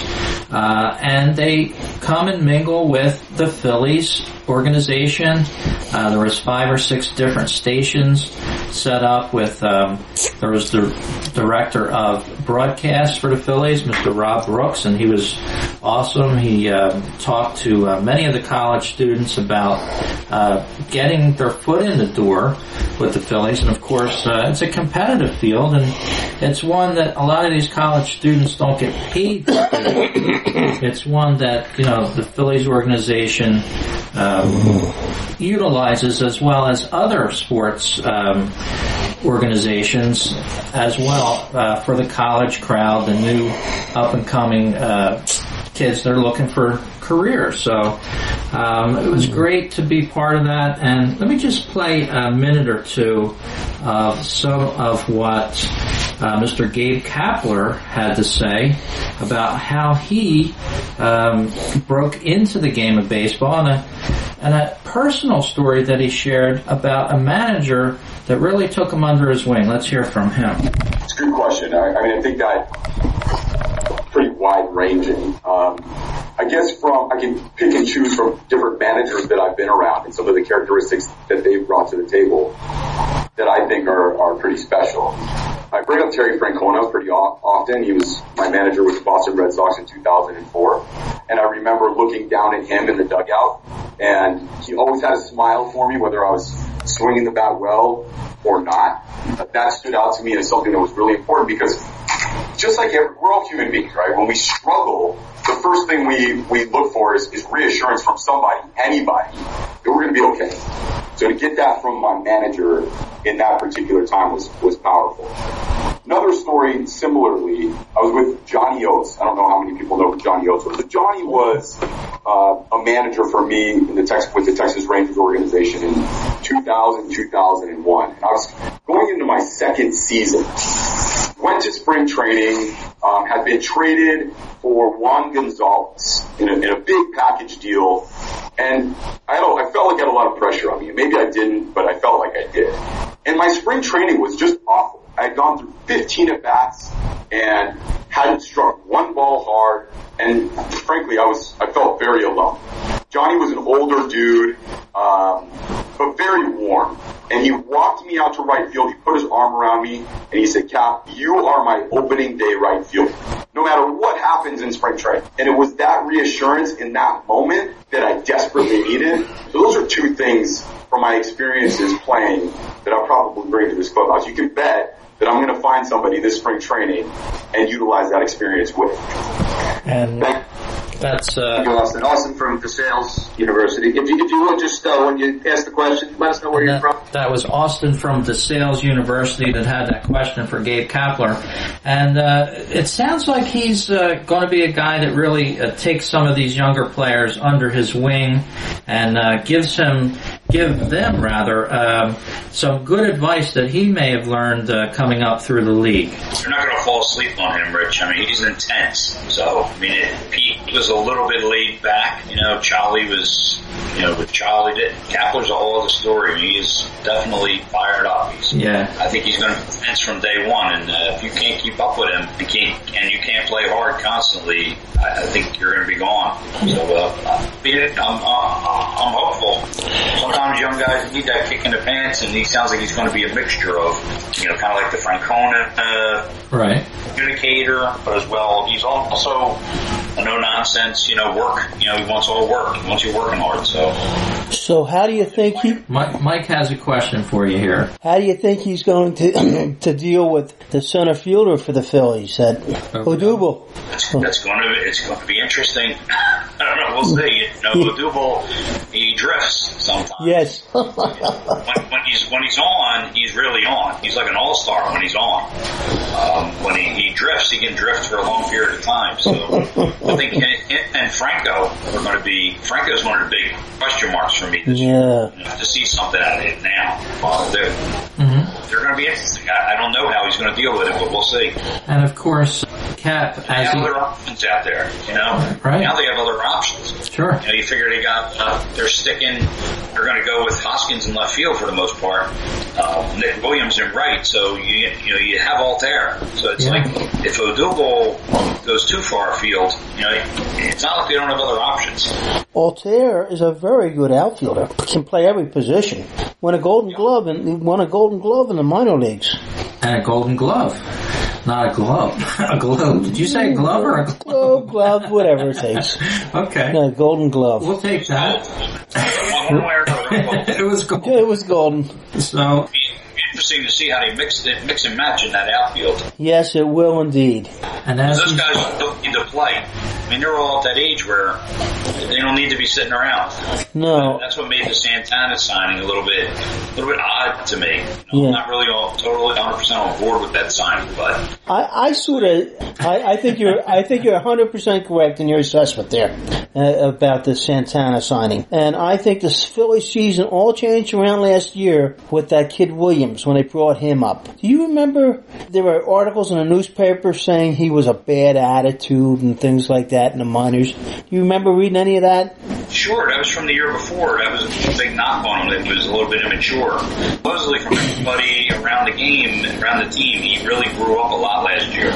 uh, and they come and mingle with the Phillies organization. Uh, there was five or six different stations set up with. Um, there was the director of broadcast for the Phillies, Mr. Rob Brooks, and he was awesome. He um, talked to uh, many of the college students about uh, getting their foot in the door with the Phillies, and of course, uh, it's a competitive field, and it's one that a lot of these college students don't get paid. It's one that you know the Phillies organization um, utilizes as well as other sports um, organizations as well uh, for the college crowd, the new up and coming uh, kids. They're looking for careers. So um, it was great to be part of that. And let me just play a minute or two of some of what uh, Mr. Gabe Kapler had to say about how he um, broke into the game of baseball and a, and a personal story that he shared about a manager that really took him under his wing. Let's hear from him. It's a good question. I, I mean, I think that pretty wide ranging. Um, I guess from I can pick and choose from different managers that I've been around and some of the characteristics that they've brought to the table that I think are, are pretty special. I bring up Terry Francona pretty often. He was my manager with the Boston Red Sox in 2004. And I remember looking down at him in the dugout and he always had a smile for me whether I was swinging the bat well or not. That stood out to me as something that was really important because just like every, we're all human beings, right? When we struggle, the first thing we, we look for is, is reassurance from somebody, anybody, that we're going to be okay. So to get that from my manager in that particular time was, was powerful. Another story similarly, I was with Johnny Oates. I don't know how many people know who Johnny Oates was, but Johnny was uh, a manager for me in the with the Texas Rangers organization in 2000, 2001. And I was going into my second season. Went to spring training, um, had been traded for Juan Gonzalez in a, in a big package deal. And I don't, I felt like I had a lot of pressure on me. Maybe I didn't, but I felt like I did. And my spring training was just awful. I had gone through 15 at bats and hadn't struck one ball hard. And frankly, I was, I felt very alone. Johnny was an older dude, um, but very warm. And he walked me out to right field. He put his arm around me and he said, Cap, you are my opening day right field. No matter what happens in spring training. And it was that reassurance in that moment that I desperately needed. So those are two things from my experiences playing that I'll probably bring to this clubhouse. You can bet that I'm going to find somebody this spring training and utilize that experience with. And Thank that's uh, Austin. Austin from DeSales University. If you, if you would just, uh, when you ask the question, let us know where you're that, from. that was Austin from DeSales University that had that question for Gabe Kapler. And uh, it sounds like he's uh, going to be a guy that really uh, takes some of these younger players under his wing and uh, gives him, give them rather, um, some good advice that he may have learned uh, coming up through the league. You're not going to fall asleep on him, Rich. I mean, he's intense. So, I mean, it, Pete was a little bit laid back. You know, Charlie was, you know, with Charlie, did, Kapler's a whole other story. I mean, he's definitely fired up. He's, Yeah. I think he's going to intense from day one. And uh, if you can't keep up with him, you can't, and you can't play hard constantly, I, I think you're going to be gone. So, uh, I'm, uh, I'm hopeful. Sometimes young guys need that kick in the pants, and he sounds like he's going to be a mixture of, you know, kind of like the Francona uh, Right. communicator, but as well, he's also a no nonsense, you know, work. You know, he wants all work. He wants you working hard. So So how do you think he? Mike, Mike has a question for you here. How do you think he's going to to deal with the center fielder for the Phillies at Odubel? that's, that's going to it's going to be interesting. I don't know. We'll see. You know, Duval, he drifts sometimes. Yes. when, when he's when he's on, he's really on. He's like an all star when he's on. Um, when he, he drifts, he can drift for a long period of time. So I think and, and Franco are going to be Franco's one of the big question marks for me this year. yeah. You know, to see something out of him now. Uh, they're, they're going to be interesting. I, I don't know how he's going to deal with it, but we'll see. And of course, Cap, They as have he, other options out there, you know. Right. Now they have other options. sure, You know, you figure they got, uh, they're sticking, they're going to go with Hoskins in left field for the most part. Uh, Nick Williams in right, so you, you know, you have Altherr. So it's Yeah. like, if Odubel goes too far afield, you know, it's not like they don't have other options. Altherr is a very good outfielder. Can play every position. Won a Golden Glove and won a Golden Glove in the minor leagues. and a Golden Glove, not a glove, a glove. Did you say a glove or a glove? Oh, glove, whatever it takes. Okay, Yeah, Golden Glove. we'll take that. One way or another. it was gold. Yeah, it was golden. So Be interesting to see how they mix it, mix and match in that outfield. Yes, it will indeed. and as Those guys don't need to play. I mean, they're all at that age where they don't need to be sitting around. No, That's what made the Santana signing a little bit, a little bit odd to me. You know, Yeah. I'm not really all totally 100 percent on board with that signing, but I, I sort of, I, I think you're, I think you're 100% correct in your assessment there uh, about the Santana signing. And I think the Philly season all changed around last year with that kid Williams when they brought him up. Do you remember there were articles in the newspaper saying he was a bad attitude and things like that in the minors? Do you remember reading any of that? sure, that was from the year before. That was a big knock on him. That he was a little bit immature. Supposedly, from everybody around the game, around the team, he really grew up a lot last year.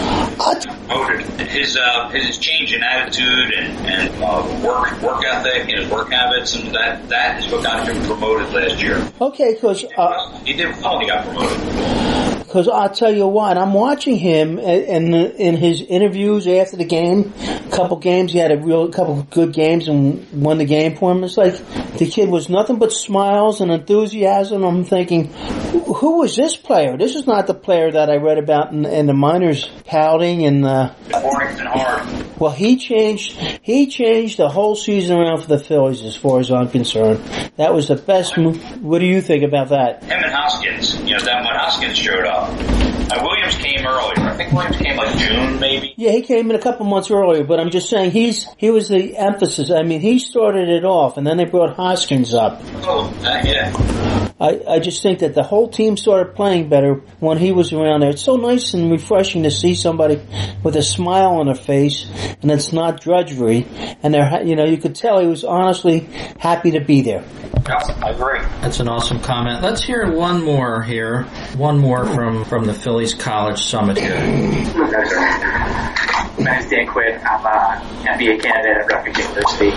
Promoted. His uh, his change in attitude and and uh, work work ethic and his work habits and that that is what got him promoted last year. Okay, because uh, He did well. He got promoted. Because I'll tell you what, I'm watching him in in his interviews after the game. A couple games, he had a real couple good games and won the game for him. It's like the kid was nothing but smiles and enthusiasm. I'm thinking, who who was this player? This is not the player that I read about in, in the minors pouting and. Uh, Boring and hard. Well, he changed. He changed the whole season around for the Phillies, as far as I'm concerned. That was the best move. What do you think about that? him and Hoskins. You know, that when Hoskins showed up. Uh, Williams came earlier. I think Williams came like June, maybe. Yeah, he came in a couple months earlier, but I'm just saying he's he was the emphasis. I mean, he started it off, and then they brought Hoskins up. Oh, uh, yeah. I, I just think that the whole team started playing better when he was around there. It's so nice and refreshing to see somebody with a smile on their face, and it's not drudgery. And they're, you know, you could tell he was honestly happy to be there. Yeah, I agree. That's an awesome comment. Let's hear one more here. One more from, from the Phillies College Summit here. My name's Dan Quinn. I'm an MBA candidate at Rutgers University.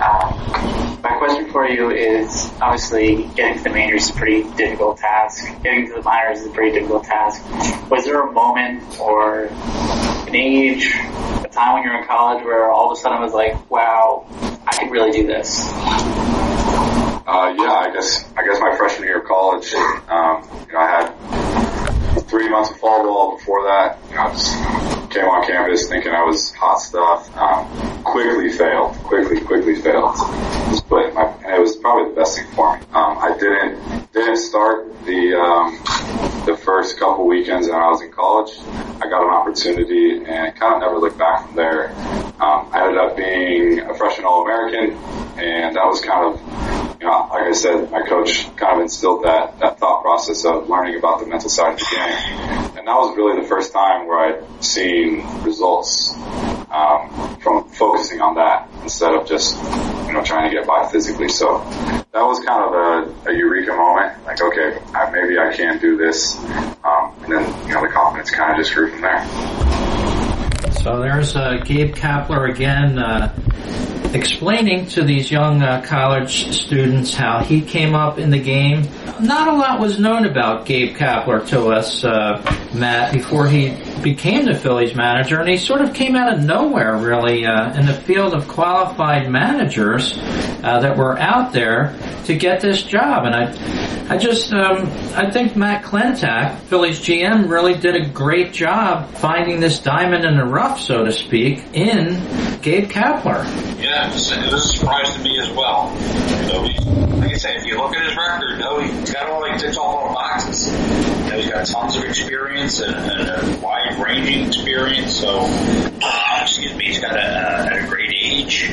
Um, my question for you is obviously getting to the majors is a pretty difficult task. Getting to the minors is a pretty difficult task. Was there a moment or an age, a time when you were in college where all of a sudden it was like, wow, I could really do this? Uh, yeah, I guess I guess my freshman year of college, um, you know, I had three months of fall ball before that. You know, I just came on campus thinking I was hot stuff. Um, quickly failed, quickly, quickly failed. But my, it was probably the best thing for me. Um, I didn't didn't start the um, the first couple weekends when I was in college. I got an opportunity and kind of never looked back from there. Um, I ended up being a freshman All-American, and that was kind of you know, like I said, my coach kind of instilled that, that thought process of learning about the mental side of the game. And that was really the first time where I'd seen results um, from focusing on that instead of just, you know, trying to get by physically. So that was kind of a, a eureka moment. Like, okay, I, maybe I can do this. Um, and then, you know, the confidence kind of just grew from there. So there's uh, Gabe Kapler again. Uh, explaining to these young uh, college students how he came up in the game. Not a lot was known about Gabe Kapler to us, uh, Matt, before he became the Phillies manager, and he sort of came out of nowhere, really, uh, in the field of qualified managers uh, that were out there to get this job. And I, I just, um, I think Matt Klentak, Phillies GM, really did a great job finding this diamond in the rough, so to speak, in Gabe Kapler. Yeah, it was, a surprise to me as well. You know, like I say, if you look at his record, know, he's got all he ticks all the boxes. You know, he's got tons of experience and, and a wide ranging experience. So, uh, excuse me, he's got a, a, a great age.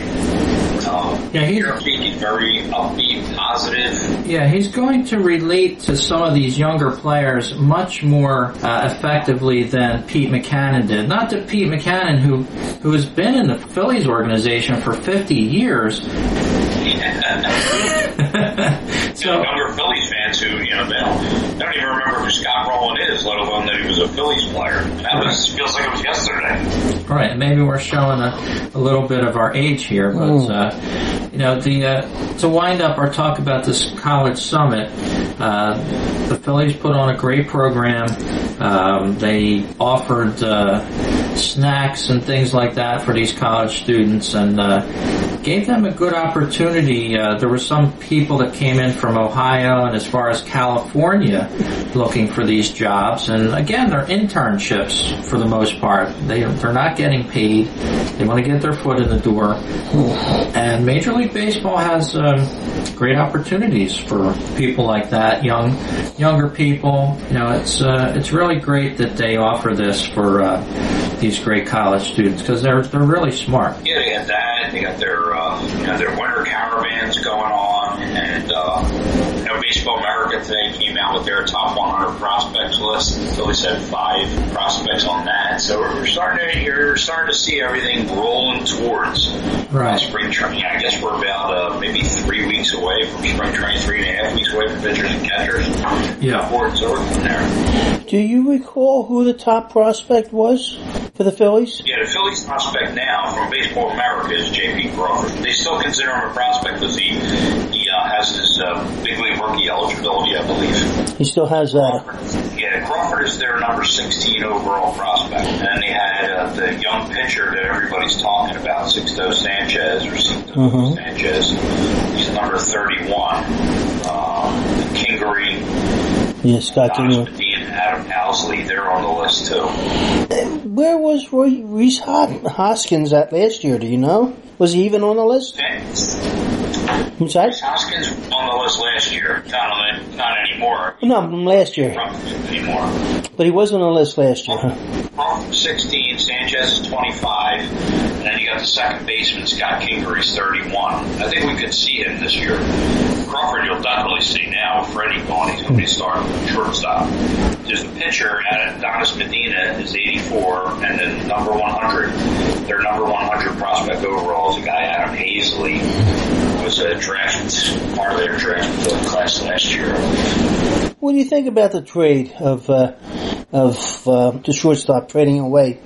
Um, Yeah, he's- you're very upbeat, positive. Yeah, he's going to relate to some of these younger players much more uh, effectively than Pete Mackanin did. Not that Pete Mackanin, who who has been in the Phillies organization for 50 years. So, so younger Phillies fans who, you know, they don't, they don't even remember who Scott Rolen is, let alone that he was a Phillies player. That was feels like it was yesterday. All right, maybe we're showing a, a little bit of our age here, but uh, you know, the uh, to wind up our talk about this college summit, uh, the Phillies put on a great program. Um, they offered uh, snacks and things like that for these college students, and uh, gave them a good opportunity. Uh, there were some people that came in from Ohio and as far as California looking for these jobs, and again, they're internships for the most part. They they're not getting paid. They want to get their foot in the door, and Major League Baseball has um, great opportunities for people like that, young younger people. You know, it's uh, it's really great that they offer this for uh, these great college students because they're they're really smart. Yeah, they got that. They got their, uh, you know, their winter caravans going on, and uh, you know, Baseball America today came out with their top 100 prospects list. Phillies had five prospects on that, so we're starting to you're starting to see everything rolling towards Right. spring training. I guess we're about uh, maybe three weeks away from spring training, three and a half weeks away from pitchers and catchers. Yeah. Forward and over from there. Do you recall who the top prospect was for the Phillies? Yeah, the Phillies prospect now from Baseball America is J.P. Crawford. They still consider him a prospect because he uh, has his uh, big league rookie eligibility, I believe. He still has that. Yeah, Crawford is their number 16 overall prospect. And they had uh, the young pitcher that everybody's talking about, Sixto Sanchez or Sixto Mhm. Sanchez. He's number 31. Um, Kingery, Yeah, Scott Donis King. Medina, Adam Haseley, they're on the list too. Where was Roy, Rhys Hoskins at last year? Do you know? Was he even on the list? That? Hoskins on the list last year. Not on not anymore. No, from last year. Anymore. But he was on the list last year. Huh? Crawford 16, Sanchez is 25, and then you got the second baseman, Scott Kingery's 31. I think we could see him this year. Crawford, you'll definitely see now. Freddie gone, he's going to be starting shortstop. There's a pitcher, uh, Donis Medina is 84, and then number 100, their number 100 prospect overall is a guy, Adam Haseley, was a draft, part of their draft class last year. What do you think about the trade of uh, of uh, the shortstop trading away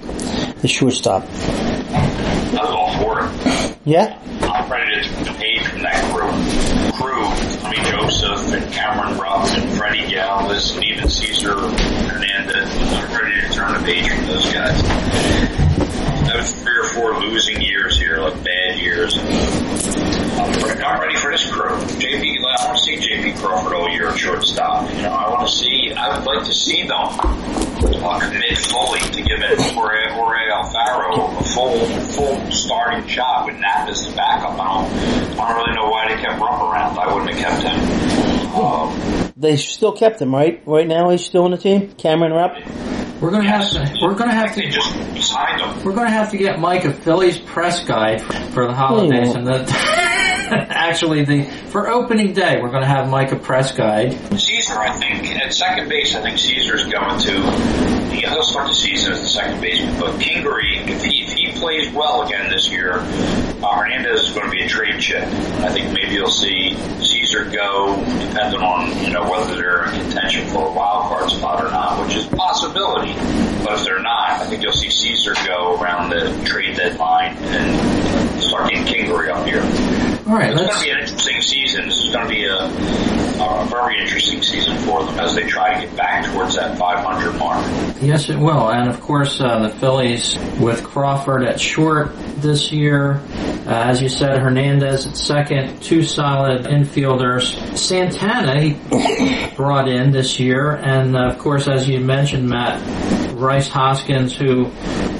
the shortstop? I was all for it. Yeah, I'm ready to page from that crew. Crew, I mean Joseph and Cameron and Freddie Galvis and even Cesar Hernandez. I'm ready to turn the page from those guys. That was three or four losing years here, like bad years. I'm ready, ready for this crew. JP, I want to see JP Crawford all year at shortstop. You know, I want to see, I would like to see them uh, commit fully to give it Jorge, Jorge Alfaro a full, full starting shot with Knapp as the backup. I don't, I don't really know why they kept Rupp around. I wouldn't have kept him. Um, they still kept him right. Right now, he's still on the team. Cameron Rupp. We're gonna have to. We're gonna have to. just signed him. We're gonna have to get Mike a Phillies press guide for the holidays, Hmm. and the actually the for opening day we're gonna have Mike a press guide. Cesar, I think, at second base, I think Cesar's going to, yeah, he'll start the season as the second baseman, but Kingery, if he, if he plays well again this year, uh, Hernandez is going to be a trade chip. I think maybe you'll see Cesar go, depending on, you know, whether they're in contention for a wild card spot or not, which is a possibility. But if they're not, I think you'll see Caesar go around the trade deadline and start getting Kingery up here. All right, It's going to be an interesting season. This is going to be a, a very interesting season for them as they try to get back towards that 500 mark. Yes, it will. And of course, uh, the Phillies with Crawford at short this year. Uh, as you said, Hernandez at second, two solid infielders. Santana he brought in this year, and uh, of course, as you mentioned, Matt Rice Hoskins, who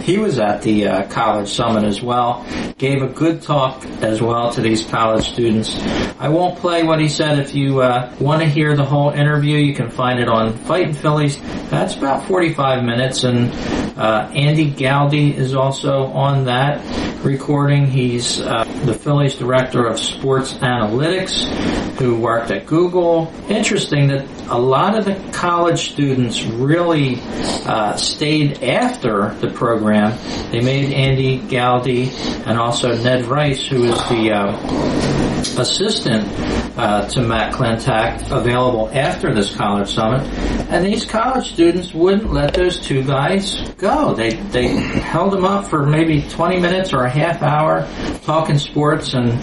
he was at the uh, college summit as well, gave a good talk as well to these college students. I won't play what he said. If you uh, want to hear the whole interview, you can find it on Fighting Phillies. That's about 45 minutes, and uh, Andy Galdi is also on that recording. He's uh, the Phillies director of sports analytics, who worked at Google. Interesting that a lot of the college students really uh, stayed after the program. They made Andy Galdi and also Ned Rice, who is the uh, assistant uh, to Matt Klentak, available after this college summit. And these college students wouldn't let those two guys go. They they held them up for maybe 20 minutes or a half hour talking sports. And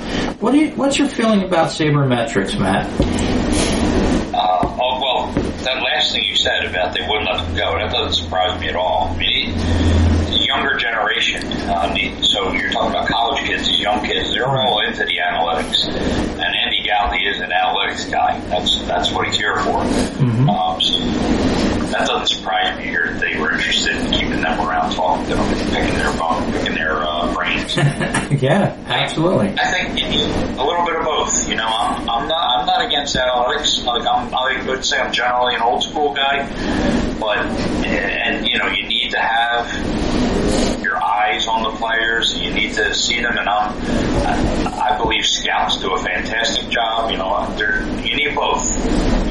what do you, what's your feeling about sabermetrics, Matt? Uh, oh, well, that last thing you said about they wouldn't let them go, that doesn't surprise me at all. I mean, the younger generation, uh, so you're talking about college kids, these young kids, they're all into the analytics. And Andy Galdi is an analytics guy. That's, that's what he's here for. Um, so that doesn't surprise me here that they were interested in keeping them around, talking to them, picking their bone, picking their uh, brains. yeah, absolutely. I think you need a little bit of both. You know, I'm, I'm not I'm not against analytics. Like I'm, I would say I'm generally an old school guy, but and you know you need to have on the players. You need to see them, and I'm I, I believe scouts do a fantastic job. You know, they're, you need both.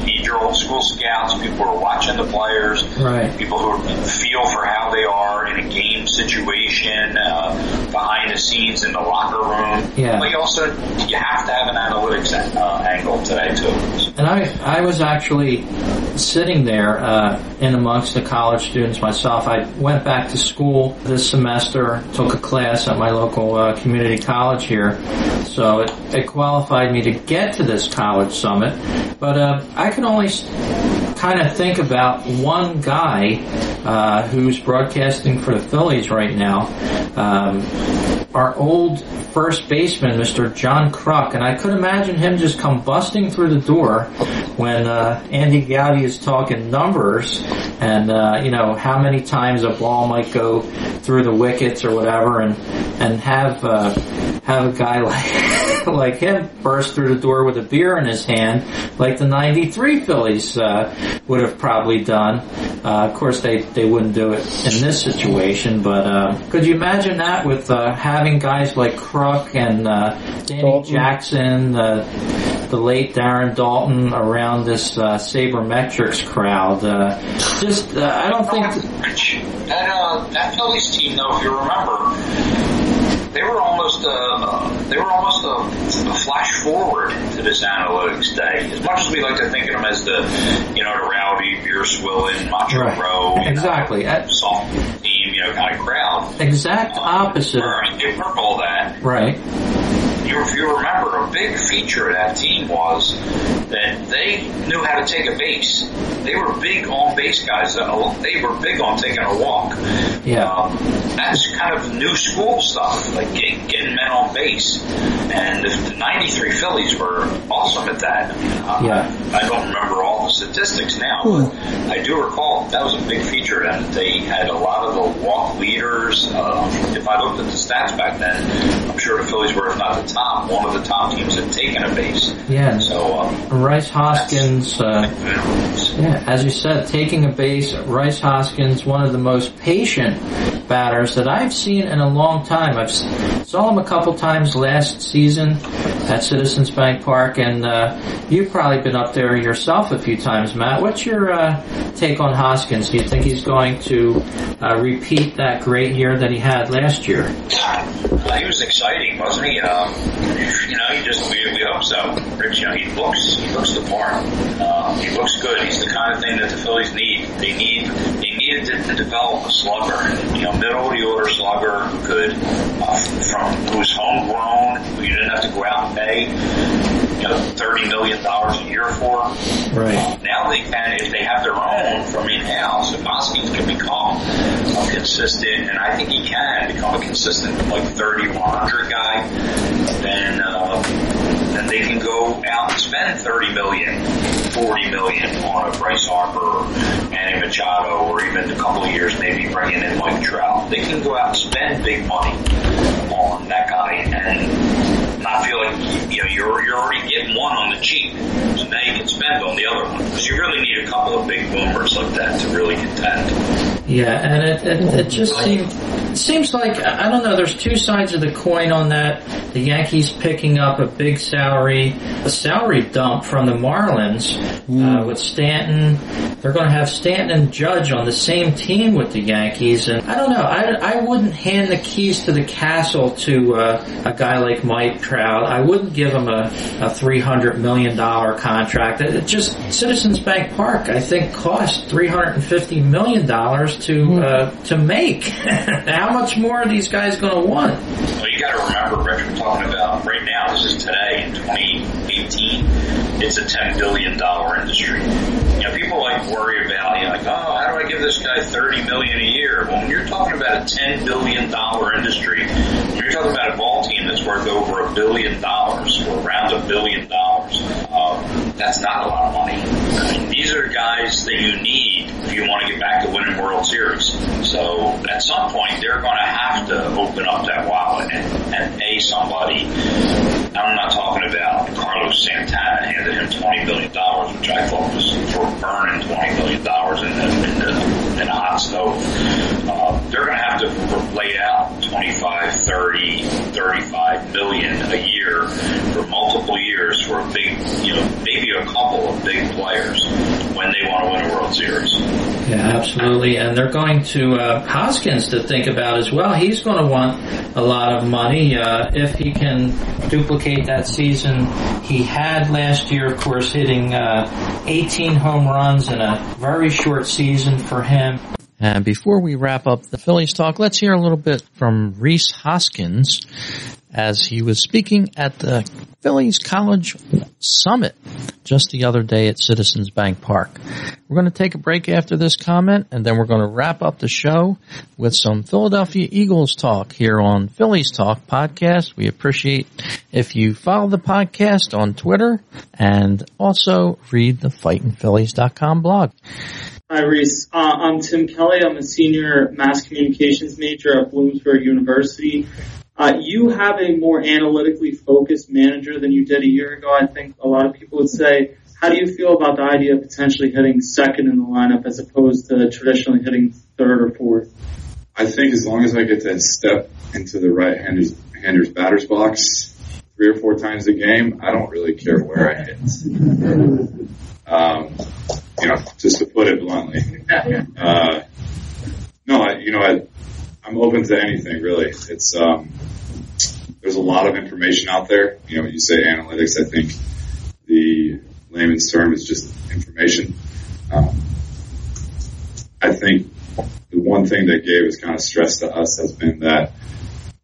You need your old school scouts, people who are watching the players, Right. people who feel for how they are in a game situation, uh, behind the scenes in the locker room. Yeah. But you also you have to have an analytics uh, angle today too. And I, I was actually sitting there uh, in amongst the college students myself. I went back to school this semester, took a class at my local uh, community college here, so it, it qualified me to get to this college summit. But uh, I can only kind of think about one guy uh, who's broadcasting for the Phillies right now. Um, our old first baseman, Mr. John Kruk, and I could imagine him just come busting through the door when uh, Andy Galdi is talking numbers and uh, you know how many times a ball might go through the wickets or whatever, and and have uh, have a guy like like him burst through the door with a beer in his hand, like the '93 Phillies uh, would have probably done. Uh, of course, they they wouldn't do it in this situation, but uh, could you imagine that with uh, having guys like Kruk and uh, Danny Daulton. Jackson, uh, the late Darren Daulton around this uh, sabermetrics crowd? Uh, just, uh, I don't think. That uh, that Phillies team though, if you remember, they were almost uh, they were almost a, a flash forward to this analytics day. As much as we like to think of them as the you know the rowdy, beer swilling, macho Right. bro, know, Exactly. Uh, soft team, you know, kind of crowd. Exact opposite. Right, They weren't all that. Right. You, if you remember, a big feature of that team was that they knew how to take a base. They were big on base guys. Uh, They were big on taking a walk. Yeah. Um, that's kind of new school stuff, like get, getting men on base. And the, the 93 Phillies were awesome at that. Uh, Yeah. I don't remember all statistics now, but I do recall that was a big feature and they had a lot of the walk leaders. Uh, if I looked at the stats back then, I'm sure the Phillies were, if not the top, one of the top teams had taken a base. Yeah. So, um, Rice Hoskins, uh, yeah, as you said, taking a base, Rice Hoskins, one of the most patient batters that I've seen in a long time. I've saw him a couple times last season at Citizens Bank Park, and uh, you've probably been up there yourself a few times, Matt. What's your uh, take on Hoskins? Do you think he's going to uh, repeat that great year that he had last year? Uh, he was exciting, wasn't he? Um, you know, he just we, we hope so. Rich, you know, he looks he looks the part. Uh, he looks good. He's the kind of thing that the Phillies need. They need they needed to, to develop a slugger, you know, middle of the order slugger could, uh, from who's homegrown, who you didn't have to go out and pay, you know, thirty million dollars a year for. Right. Now they can, if they have their own from in-house, if Hoskins can become a consistent, and I think he can become a consistent like 30, 100 guy, then, uh, then they can go out and spend 30 million, 40 million on a Bryce Harper, Manny Machado, or even a couple of years maybe bringing in Mike Trout. They can go out and spend big money on that guy and not feel like you know you're you're already getting one on the cheap, so now you can spend on the other one because you really need a couple of big boomers like that to really contend. Yeah, and it, it, it just seems, it seems like, I don't know, there's two sides of the coin on that. The Yankees picking up a big salary, a salary dump from the Marlins uh, with Stanton. They're going to have Stanton and Judge on the same team with the Yankees. And I don't know, I, I wouldn't hand the keys to the castle to uh, a guy like Mike Trout. I wouldn't give him a, a $300 million contract. It just, Citizens Bank Park, I think, cost $350 million to uh, to make. How much more are these guys going to want? Well, you got to remember, we're talking about right now. This is today in 2018. It's a 10 billion dollar industry. You know, people like worry about you like, oh, how do I give this guy 30 million a year? Well, when you're talking about a 10 billion dollar industry, you're talking about a ball team that's worth over a billion dollars or around a billion dollars, um, that's not a lot of money. These are guys that you need if you want to get back to winning World Series. So at some point, they're going to have to open up that wallet and, and pay somebody. I'm not talking about Carlos Santana handed him $20 billion, which I thought was for burning $20 billion in the, in the, in a hot stove. Uh, they're going to have to lay out 25, 30, 35 million a year for multiple years for a big, you know, maybe a couple of big players when they want to win a World Series. Yeah, absolutely. And they're going to uh, Hoskins to think about as well. He's going to want a lot of money uh, if he can duplicate that season he had last year. Of course, hitting uh, 18 home runs in a very short season for him. And before we wrap up the Phillies talk, let's hear a little bit from Rhys Hoskins as he was speaking at the Phillies College Summit just the other day at Citizens Bank Park. We're going to take a break after this comment and then we're going to wrap up the show with some Philadelphia Eagles talk here on Phillies Talk podcast. We appreciate if you follow the podcast on Twitter and also read the fightingphillies.com blog. Hi, Rhys. Uh, I'm Tim Kelly. I'm a senior mass communications major at Bloomsburg University. Uh, you have a more analytically focused manager than you did a year ago. I think a lot of people would say. How do you feel about the idea of potentially hitting second in the lineup as opposed to traditionally hitting third or fourth? I think as long as I get to step into the right hander's, hander's batter's box three or four times a game, I don't really care where I hit. Um, you know, just to put it bluntly. Uh, no, I, you know, I, I'm open to anything really. It's, um, there's a lot of information out there. You know, when you say analytics, I think the layman's term is just information. Um, I think the one thing that Gabe has kind of stressed to us has been that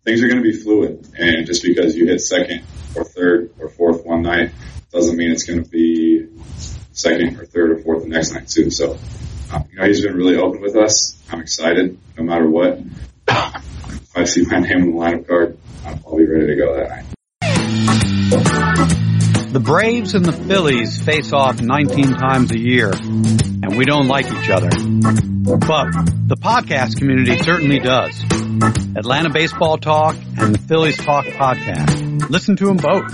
things are going to be fluid, and just because you hit second or third or fourth one night doesn't mean it's going to be second or third or fourth the next night too. So, um, you know, he's been really open with us. I'm excited, no matter what. if I see my name on the lineup card, I'll be ready to go that night. The Braves and the Phillies face off 19 times a year, and we don't like each other. But the podcast community certainly does. Atlanta Baseball Talk and the Phillies Talk podcast. Listen to them both.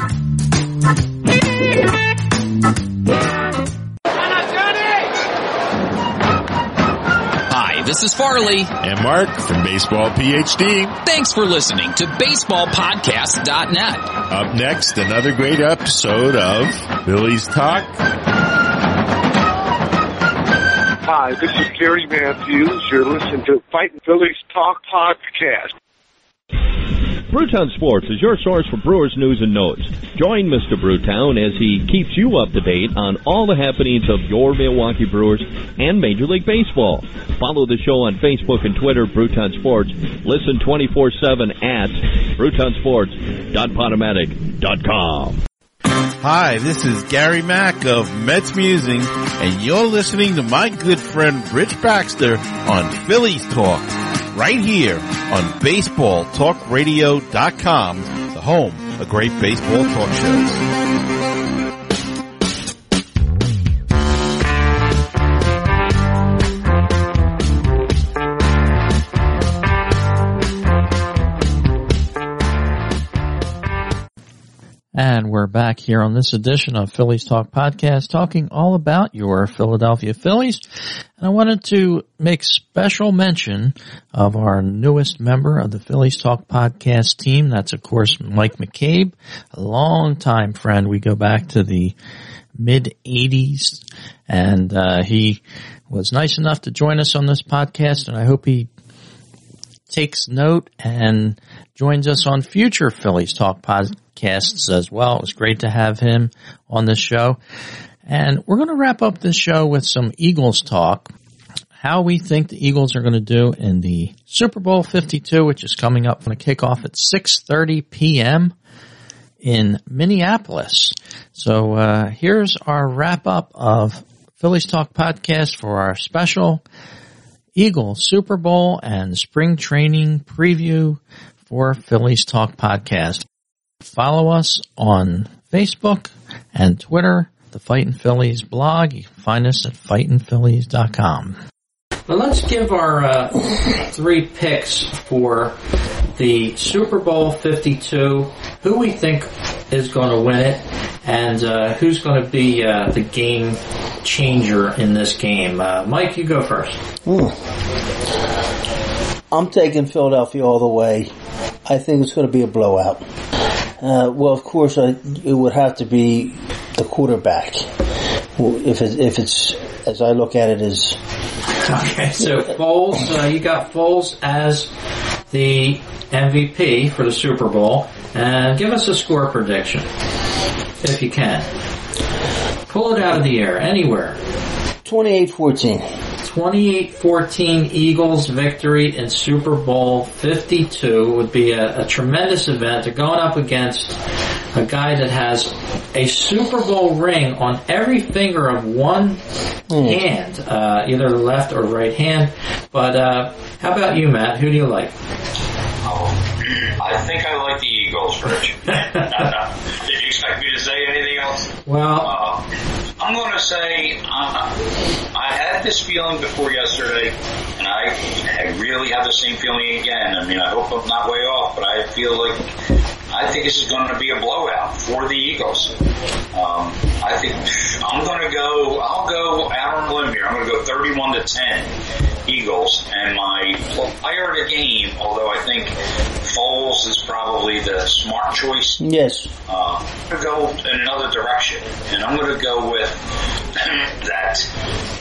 This is Farley. And Mark from Baseball PhD. Thanks for listening to BaseballPodcast.net. Up next, another great episode of Phillies Talk. Hi, this is Gary Matthews. You're listening to Fighting Phillies Talk Podcast. Brewtown Sports is your source for Brewers news and notes. Join Mr. Brewtown as he keeps you up to date on all the happenings of your Milwaukee Brewers and Major League Baseball. Follow the show on Facebook and Twitter, Brewtown Sports. Listen 24-7 at brewtownsports.podomatic.com. Hi, this is Gary Mack of Mets Musing, and you're listening to my good friend Rich Baxter on Phillies Talk, right here on BaseballTalkRadio.com, the home of great baseball talk shows. Back here on this edition of Phillies Talk Podcast talking all about your Philadelphia Phillies. And I wanted to make special mention of our newest member of the Phillies Talk Podcast team. That's of course Mike McCabe, a longtime friend. We go back to the mid 80s and uh, he was nice enough to join us on this podcast and I hope he takes note and joins us on future Phillies Talk podcasts as well. It was great to have him on this show. And we're going to wrap up this show with some Eagles talk. How we think the Eagles are going to do in the Super Bowl 52, which is coming up from a kickoff at 6.30 p.m. in Minneapolis. So, uh, here's our wrap up of Phillies Talk podcast for our special Eagles Super Bowl and spring training preview for Phillies Talk Podcast. Follow us on Facebook and Twitter, the Fightin' Phillies blog. You can find us at fightinphillies.com. Well, let's give our uh, three picks for the Super Bowl 52, who we think is going to win it, and uh, who's going to be uh, the game changer in this game. Uh, Mike, you go first. I'm taking Philadelphia all the way. I think it's going to be a blowout. Uh, well, of course, I, it would have to be the quarterback. If it, if it's as I look at it Okay, so Foles, uh, you got Foles as the MVP for the Super Bowl, and give us a score prediction, if you can. Pull it out of the air, anywhere. 28-14. 28-14 Eagles victory in Super Bowl 52 would be a, a tremendous event. They're going up against a guy that has a Super Bowl ring on every finger of one hand, uh, either the left or right hand. But uh, how about you, Matt? Who do you like? I think I like the Eagles, Rich. Did you expect me to say anything else? Well, uh, I'm going to say uh, I had this feeling before yesterday, and I, I really have the same feeling again. I mean, I hope I'm not way off, but I feel like I think this is going to be a blowout for the Eagles. Um, I think I'm going to go. I'll go out on a limb here. I'm going to go 31 to 10. Eagles, and my player of the game, although I think Foles is probably the smart choice. Yes. Uh, I'm going to go in another direction, and I'm going to go with that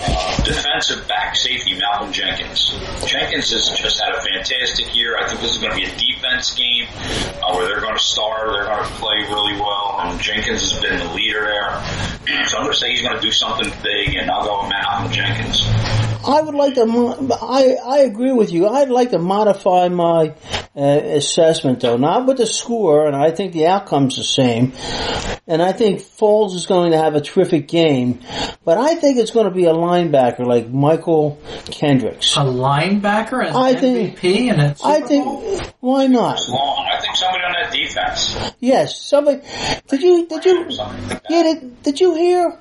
uh, defensive back safety, Malcolm Jenkins. Jenkins has just had a fantastic year. I think this is going to be a defense game uh, where they're going to star, they're going to play really well, and Jenkins has been the leader there. So I'm going to say he's going to do something big, and I'll go with Malcolm Jenkins. I would like to. I I agree with you. I'd like to modify my uh, assessment, though, not with the score, and I think the outcome's the same. And I think Foles is going to have a terrific game, but I think it's going to be a linebacker like Mychal Kendricks. A linebacker as I MVP think, in a Super I think. Why not? Long. I think somebody on that defense. Yes, somebody. Did you did you yeah did, did you hear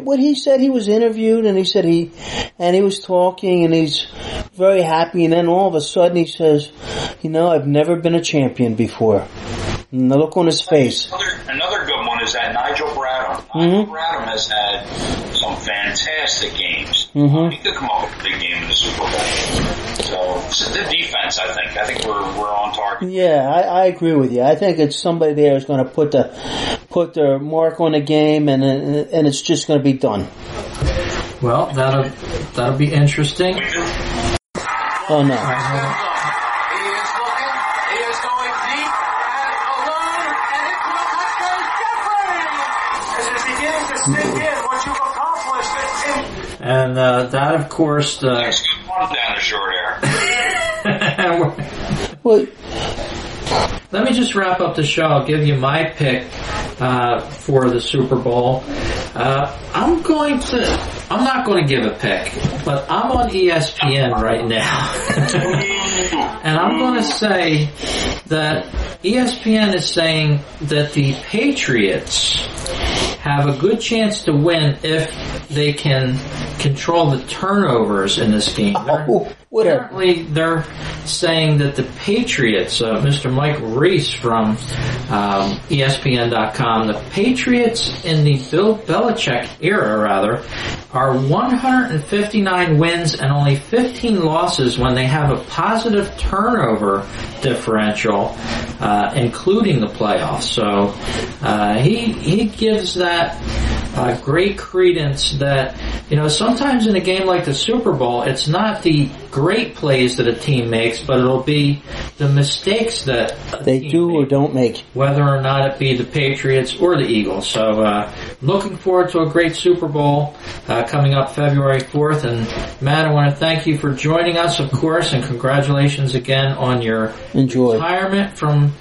what he said? He was interviewed and he said he and he was talking and he's very happy and then all of a sudden he says, "You know, I've never been a champion before." And the look on his face. Another, another good one is that Nigel Bradham. Nigel Bradham has had some fantastic games. Mm-hmm. He could come up with a big game in the Super Bowl. So, so the defense, I think, I think we're we're on target. Yeah, I, I agree with you. I think it's somebody there there is going to put the put their mark on the game, and and it's just going to be done. Well, that'll that'll be interesting. Oh no. And uh, that, of course, uh, nice down the short air. well, let me just wrap up the show. I'll give you my pick uh, for the Super Bowl. Uh, I'm going to I'm not going to give a pick, but I'm on ESPN right now, and I'm going to say that ESPN is saying that the Patriots have a good chance to win if they can control the turnovers in this game. Oh. They're- Apparently, they're saying that the Patriots, uh, Mr. Mike Reiss from um, ESPN.com, the Patriots in the Bill Belichick era, rather, are 159 wins and only 15 losses when they have a positive turnover differential, uh, including the playoffs. So uh, he he gives that uh, great credence that you know sometimes in a game like the Super Bowl, it's not the great plays that a team makes, but it'll be the mistakes that they do or don't make. whether or not it be the Patriots or the Eagles. So, uh, looking forward to a great Super Bowl uh, coming up February 4th. And Matt, I want to thank you for joining us, of course, and congratulations again on your Enjoy. retirement from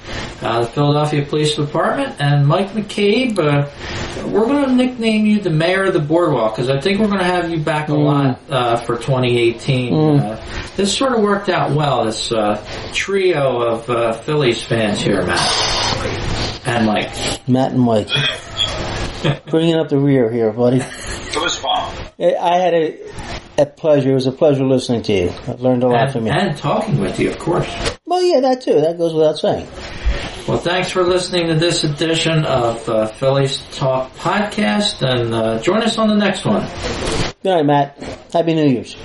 uh, the Philadelphia Police Department. And Mike McCabe, uh, we're going to nickname you the mayor of the boardwalk because I think we're going to have you back a lot uh, for 2018. Mm. This sort of worked out well. This uh, trio of uh, Phillies fans here, Matt and Mike. Matt and Mike. Bringing up the rear here, buddy. It was fun. I had a, a pleasure. It was a pleasure listening to you. I've learned a lot And, from you. and talking with you, of course. Well, yeah, that too. That goes without saying. Well, thanks for listening to this edition of uh, Phillies Talk Podcast, and uh, join us on the next one. Good night, Matt. Happy New Year's.